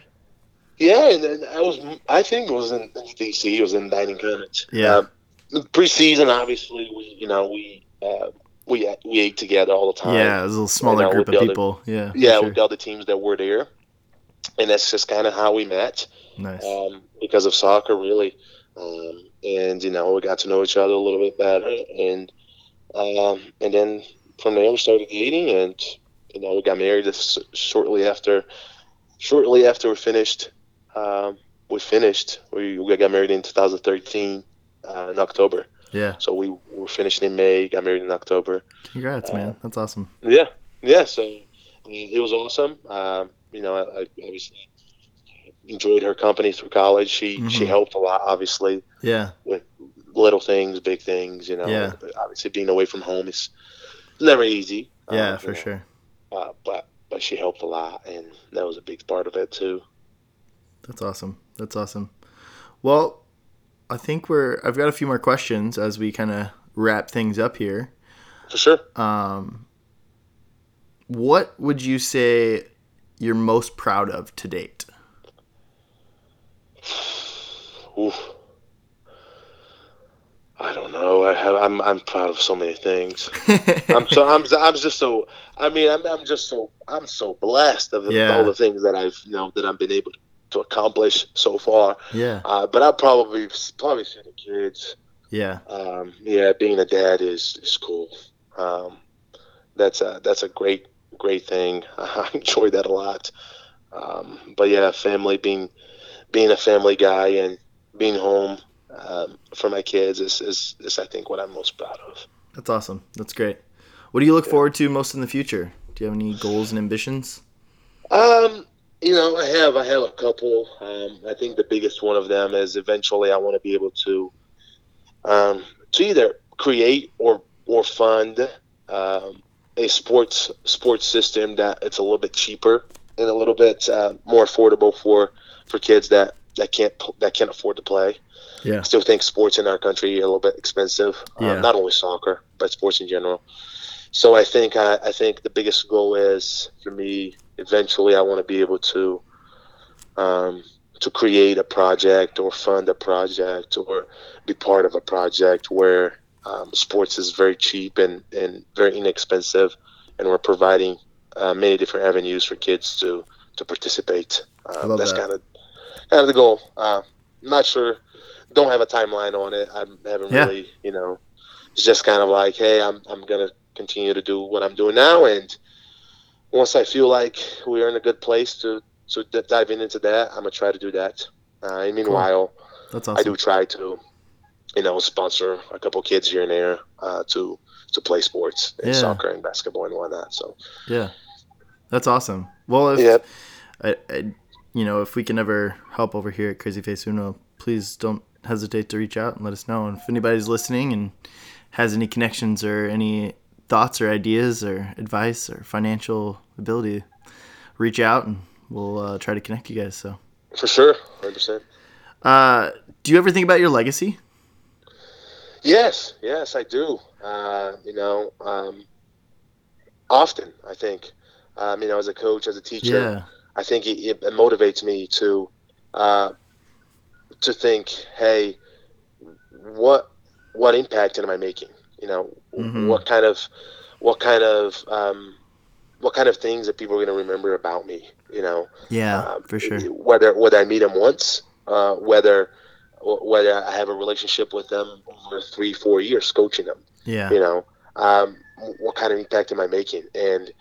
Yeah, and I was, I think it was in DC. It was in Dining Commons. Yeah. Uh, preseason, obviously, we, you know, we, uh, we we ate together all the time. Yeah, it was a little smaller know, group of the people. Yeah. yeah, sure. with the other teams that were there, and that's just kind of how we met. Nice. um, because of soccer, really. Um, and you know, we got to know each other a little bit better, and um, and then from there we started dating, and you know, we got married shortly after. Shortly after we finished, um, we finished. We, we got married in 2013 uh, in October. Yeah. So we were finishing in May, got married in October. Congrats, man. That's awesome. Yeah, yeah. So I mean, it was awesome. Um, you know, I, I obviously enjoyed her company through college. She she Mhm. helped a lot, obviously, Yeah. Little things, big things. You know, Yeah. obviously being away from home is never easy. Yeah, uh, for you know, sure. Uh, but but she helped a lot, and that was a big part of it too. That's awesome. That's awesome. Well, I think we're. I've got a few more questions as we kind of wrap things up here. For sure. Um, what would you say you're most proud of to date? Oof. I don't know. I have. I'm. I'm proud of so many things. I'm so. I'm. I'm just so. I mean, I'm. I'm just so. I'm so blessed of Yeah. all the things that I've. You know that I've been able to accomplish so far. yeah. Uh, but I'll probably probably see the kids. Yeah. Um, yeah, being a dad is is cool. Um, that's a that's a great great thing. I enjoy that a lot. Um, but yeah, family being being a family guy and being home um, for my kids is, is is I think what I'm most proud of. That's awesome. That's great. What do you look forward to most in the future? Do you have any goals and ambitions? Um, you know, I have I have a couple. Um, I think the biggest one of them is eventually I want to be able to um, to either create or or fund um, a sports sports system that it's a little bit cheaper and a little bit uh, more affordable for for kids that that can't that can't afford to play. Yeah. I still think sports in our country are a little bit expensive. Yeah. Um, not only soccer, but sports in general. So I think I, I think the biggest goal is for me eventually I want to be able to um, to create a project or fund a project or be part of a project where um, sports is very cheap and, and very inexpensive and we're providing uh, many different avenues for kids to to participate. Um, love that's that. kind of kind of the goal. Uh, not sure, don't have a timeline on it. I haven't Yeah. really, you know, it's just kind of like, hey, I'm I'm gonna continue to do what I'm doing now, and once I feel like we're in a good place to to d- dive in into that, I'm gonna try to do that. Uh, and meanwhile, That's I do try to, you know, sponsor a couple kids here and there uh, to to play sports, and Yeah. soccer and basketball and whatnot. So Yeah. That's awesome. Well, if yeah, I, I, you know, if we can ever help over here at Crazy Face Uno, please don't hesitate to reach out and let us know. And if anybody's listening and has any connections or any thoughts or ideas or advice or financial ability, reach out and we'll uh, try to connect you guys. So, for sure, hundred percent. uh, do you ever think about your legacy? Yes, yes, I do. Uh, you know, um, often I think, um, you know, as a coach, as a teacher, Yeah. I think it, it motivates me to uh, to think, hey, what what impact am I making? You know, Mhm. what kind of what kind of um, what kind of things that people are going to remember about me? You know, Yeah, um, for sure. Whether whether I meet them once, uh, whether whether I have a relationship with them over three, four years coaching them. Yeah. You know, um, what kind of impact am I making? And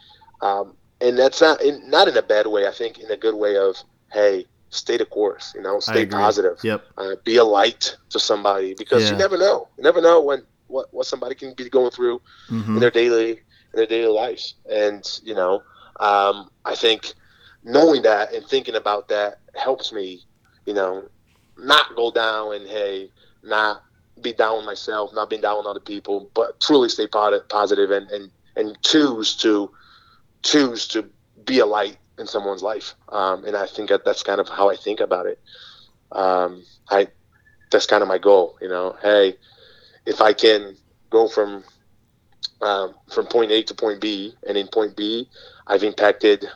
um, and that's not in, not in a bad way. I think in a good way of hey, stay the course. You know, stay positive. Yep. Uh, be a light to somebody because Yeah. you never know. You never know when what, what somebody can be going through hmm in their daily in their daily lives. And you know, um, I think knowing that and thinking about that helps me, you know, not go down and hey, not be down on myself, not being down on other people, but truly stay po- positive and and and choose to choose to be a light in someone's life. Um, and I think that that's kind of how I think about it. Um, I that's kind of my goal. You know, hey, if I can go from um, from point A to point B, and in point B, I've impacted,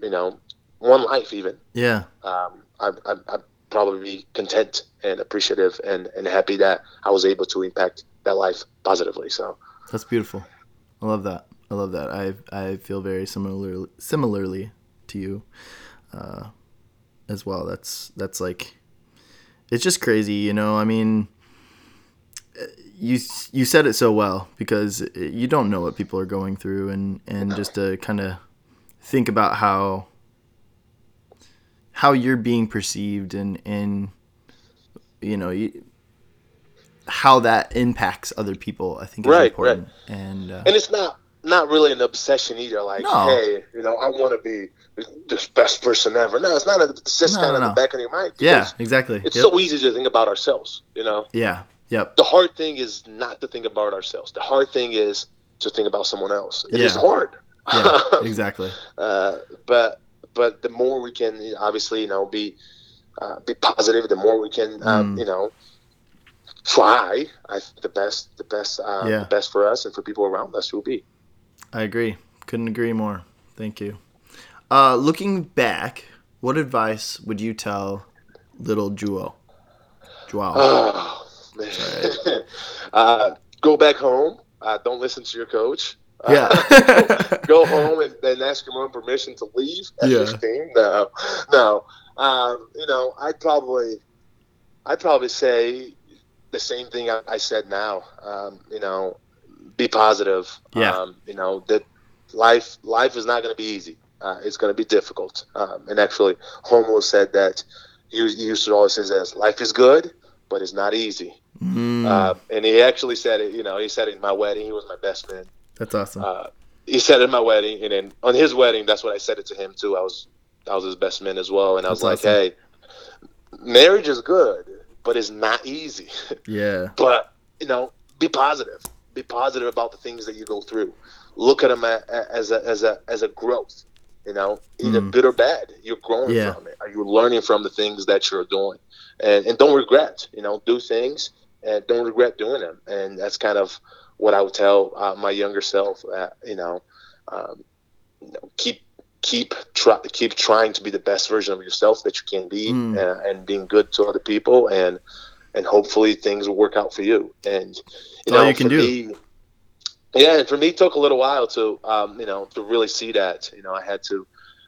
you know, one life even. Yeah. Um, I, I, I'd probably be content and appreciative and, and happy that I was able to impact that life positively. So that's beautiful. I love that. I love that. I I feel very similar similarly to you uh, as well. That's that's like it's just crazy, you know. I mean, you you said it so well because you don't know what people are going through, and and just to kind of think about how how you're being perceived and and you know you, how that impacts other people. I think is right, important. Right. And uh, and it's not not really an obsession either. Like, no. hey, you know, I want to be the best person ever. No, it's not. A, it's just no, kind of no. the back of your mind. Yeah, exactly. It's yep. so easy to think about ourselves. You know. Yeah. Yep. The hard thing is not to think about ourselves. The hard thing is to think about someone else. It yeah. is hard. Yeah, exactly. uh, but but the more we can, obviously, you know, be uh, be positive. The more we can, um, mm. you know, try. I the best, the best, uh, yeah. the best for us and for people around us will be. I agree. Couldn't agree more. Thank you. Uh, looking back, what advice would you tell little João? João. Oh, man. uh, go back home. Uh, don't listen to your coach. Uh, yeah. go, go, home and then ask your mom permission to leave at yeah. 15. No, no. Um, you know, I'd probably, I'd probably say the same thing I, I said now. Um, you know, be positive. Yeah. Um, you know that life life is not going to be easy. Uh, it's going to be difficult. Um, and actually, Homo said that he, he used to always say this: life is good, but it's not easy. Mm. Uh, and he actually said it. You know, he said it in my wedding. He was my best man. That's awesome. Uh, he said it in my wedding, and then on his wedding, that's what I said it to him too. I was I was his best man as well, and I was that's like, awesome. hey, marriage is good, but it's not easy. Yeah. but you know, be positive be positive about the things that you go through. Look at them as a as a as a growth. You know, either mm. good or bad, you're growing yeah. from it. Are you learning from the things that you're doing? And and don't regret. You know, do things and don't regret doing them. And that's kind of what I would tell uh, my younger self. Uh, you know, um, you know, keep keep try, keep trying to be the best version of yourself that you can be, mm. and, and being good to other people and and hopefully things will work out for you. And you know, you can do. Me, yeah, and for me, it took a little while to, um, you know, to really see that. You know, I had to,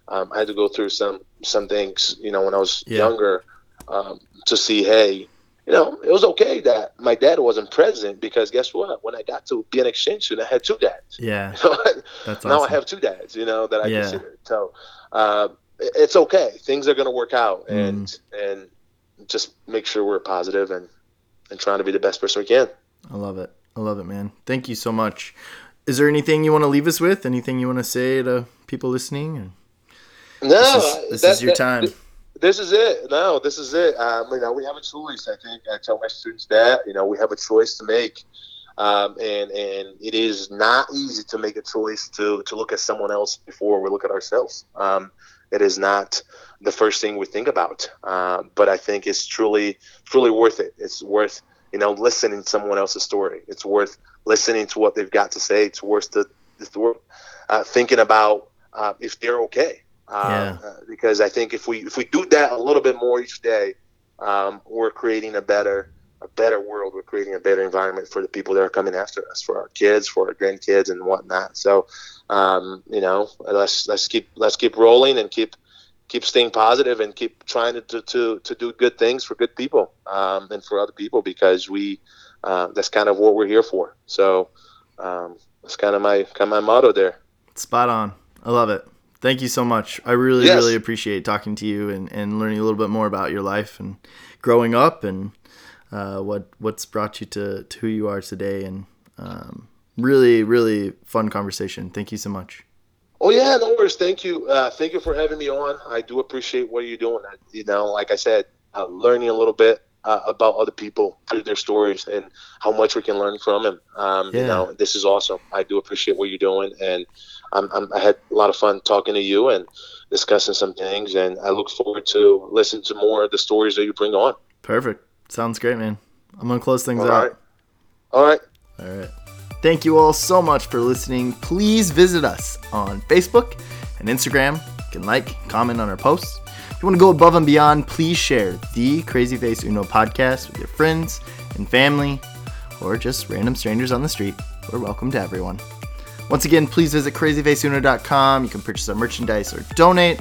um, I had to go through some some things. You know, when I was yeah. younger, um, to see, hey, you know, it was okay that my dad wasn't present because guess what? When I got to be an exchange student, I had two dads. Yeah, that's now I have two dads. You know that I yeah. consider. So uh, it's okay. Things are going to work out, mm. and and just make sure we're positive and and trying to be the best person we can. I love it. I love it, man. Thank you so much. Is there anything you want to leave us with? Anything you want to say to people listening? No, this is, this that, is your that, time. This is it. No, this is it. Um, you know, we have a choice. I think I tell my students that you know we have a choice to make, um, and and it is not easy to make a choice to to look at someone else before we look at ourselves. Um, it is not the first thing we think about. Uh, but I think it's truly, truly worth it. It's worth, you know, listening to someone else's story. It's worth listening to what they've got to say. It's worth the, it's worth uh, thinking about uh, if they're okay. Uh, yeah. Uh, because I think if we if we do that a little bit more each day, um, we're creating a better a better world. We're creating a better environment for the people that are coming after us, for our kids, for our grandkids, and whatnot. So, um, you know, let's let's keep let's keep rolling and keep keep staying positive and keep trying to to, to do good things for good people um, and for other people because we uh, that's kind of what we're here for. So um, that's kind of my kind of my motto there. Spot on. I love it. Thank you so much. I really yes. really appreciate talking to you and, and learning a little bit more about your life and growing up and uh, what what's brought you to, to who you are today and um, really really fun conversation. Thank you so much. Oh yeah, no worries. Thank you. Uh, thank you for having me on. I do appreciate what you're doing. You know, like I said, uh, learning a little bit uh, about other people through their stories and how much we can learn from them. Um, yeah. You know, this is awesome. I do appreciate what you're doing, and I'm, I'm, i had a lot of fun talking to you and discussing some things. And I look forward to listening to more of the stories that you bring on. Perfect. Sounds great, man. I'm gonna close things all out. Right. All right. All right. Thank you all so much for listening. Please visit us on Facebook and Instagram. You can like, comment on our posts. If you want to go above and beyond, please share the Crazy Face Uno podcast with your friends and family or just random strangers on the street. We're welcome to everyone. Once again, please visit crazyfaceuno.com. You can purchase our merchandise or donate.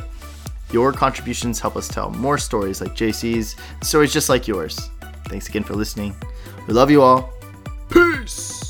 Your contributions help us tell more stories like JC's, stories just like yours. Thanks again for listening. We love you all. Peace!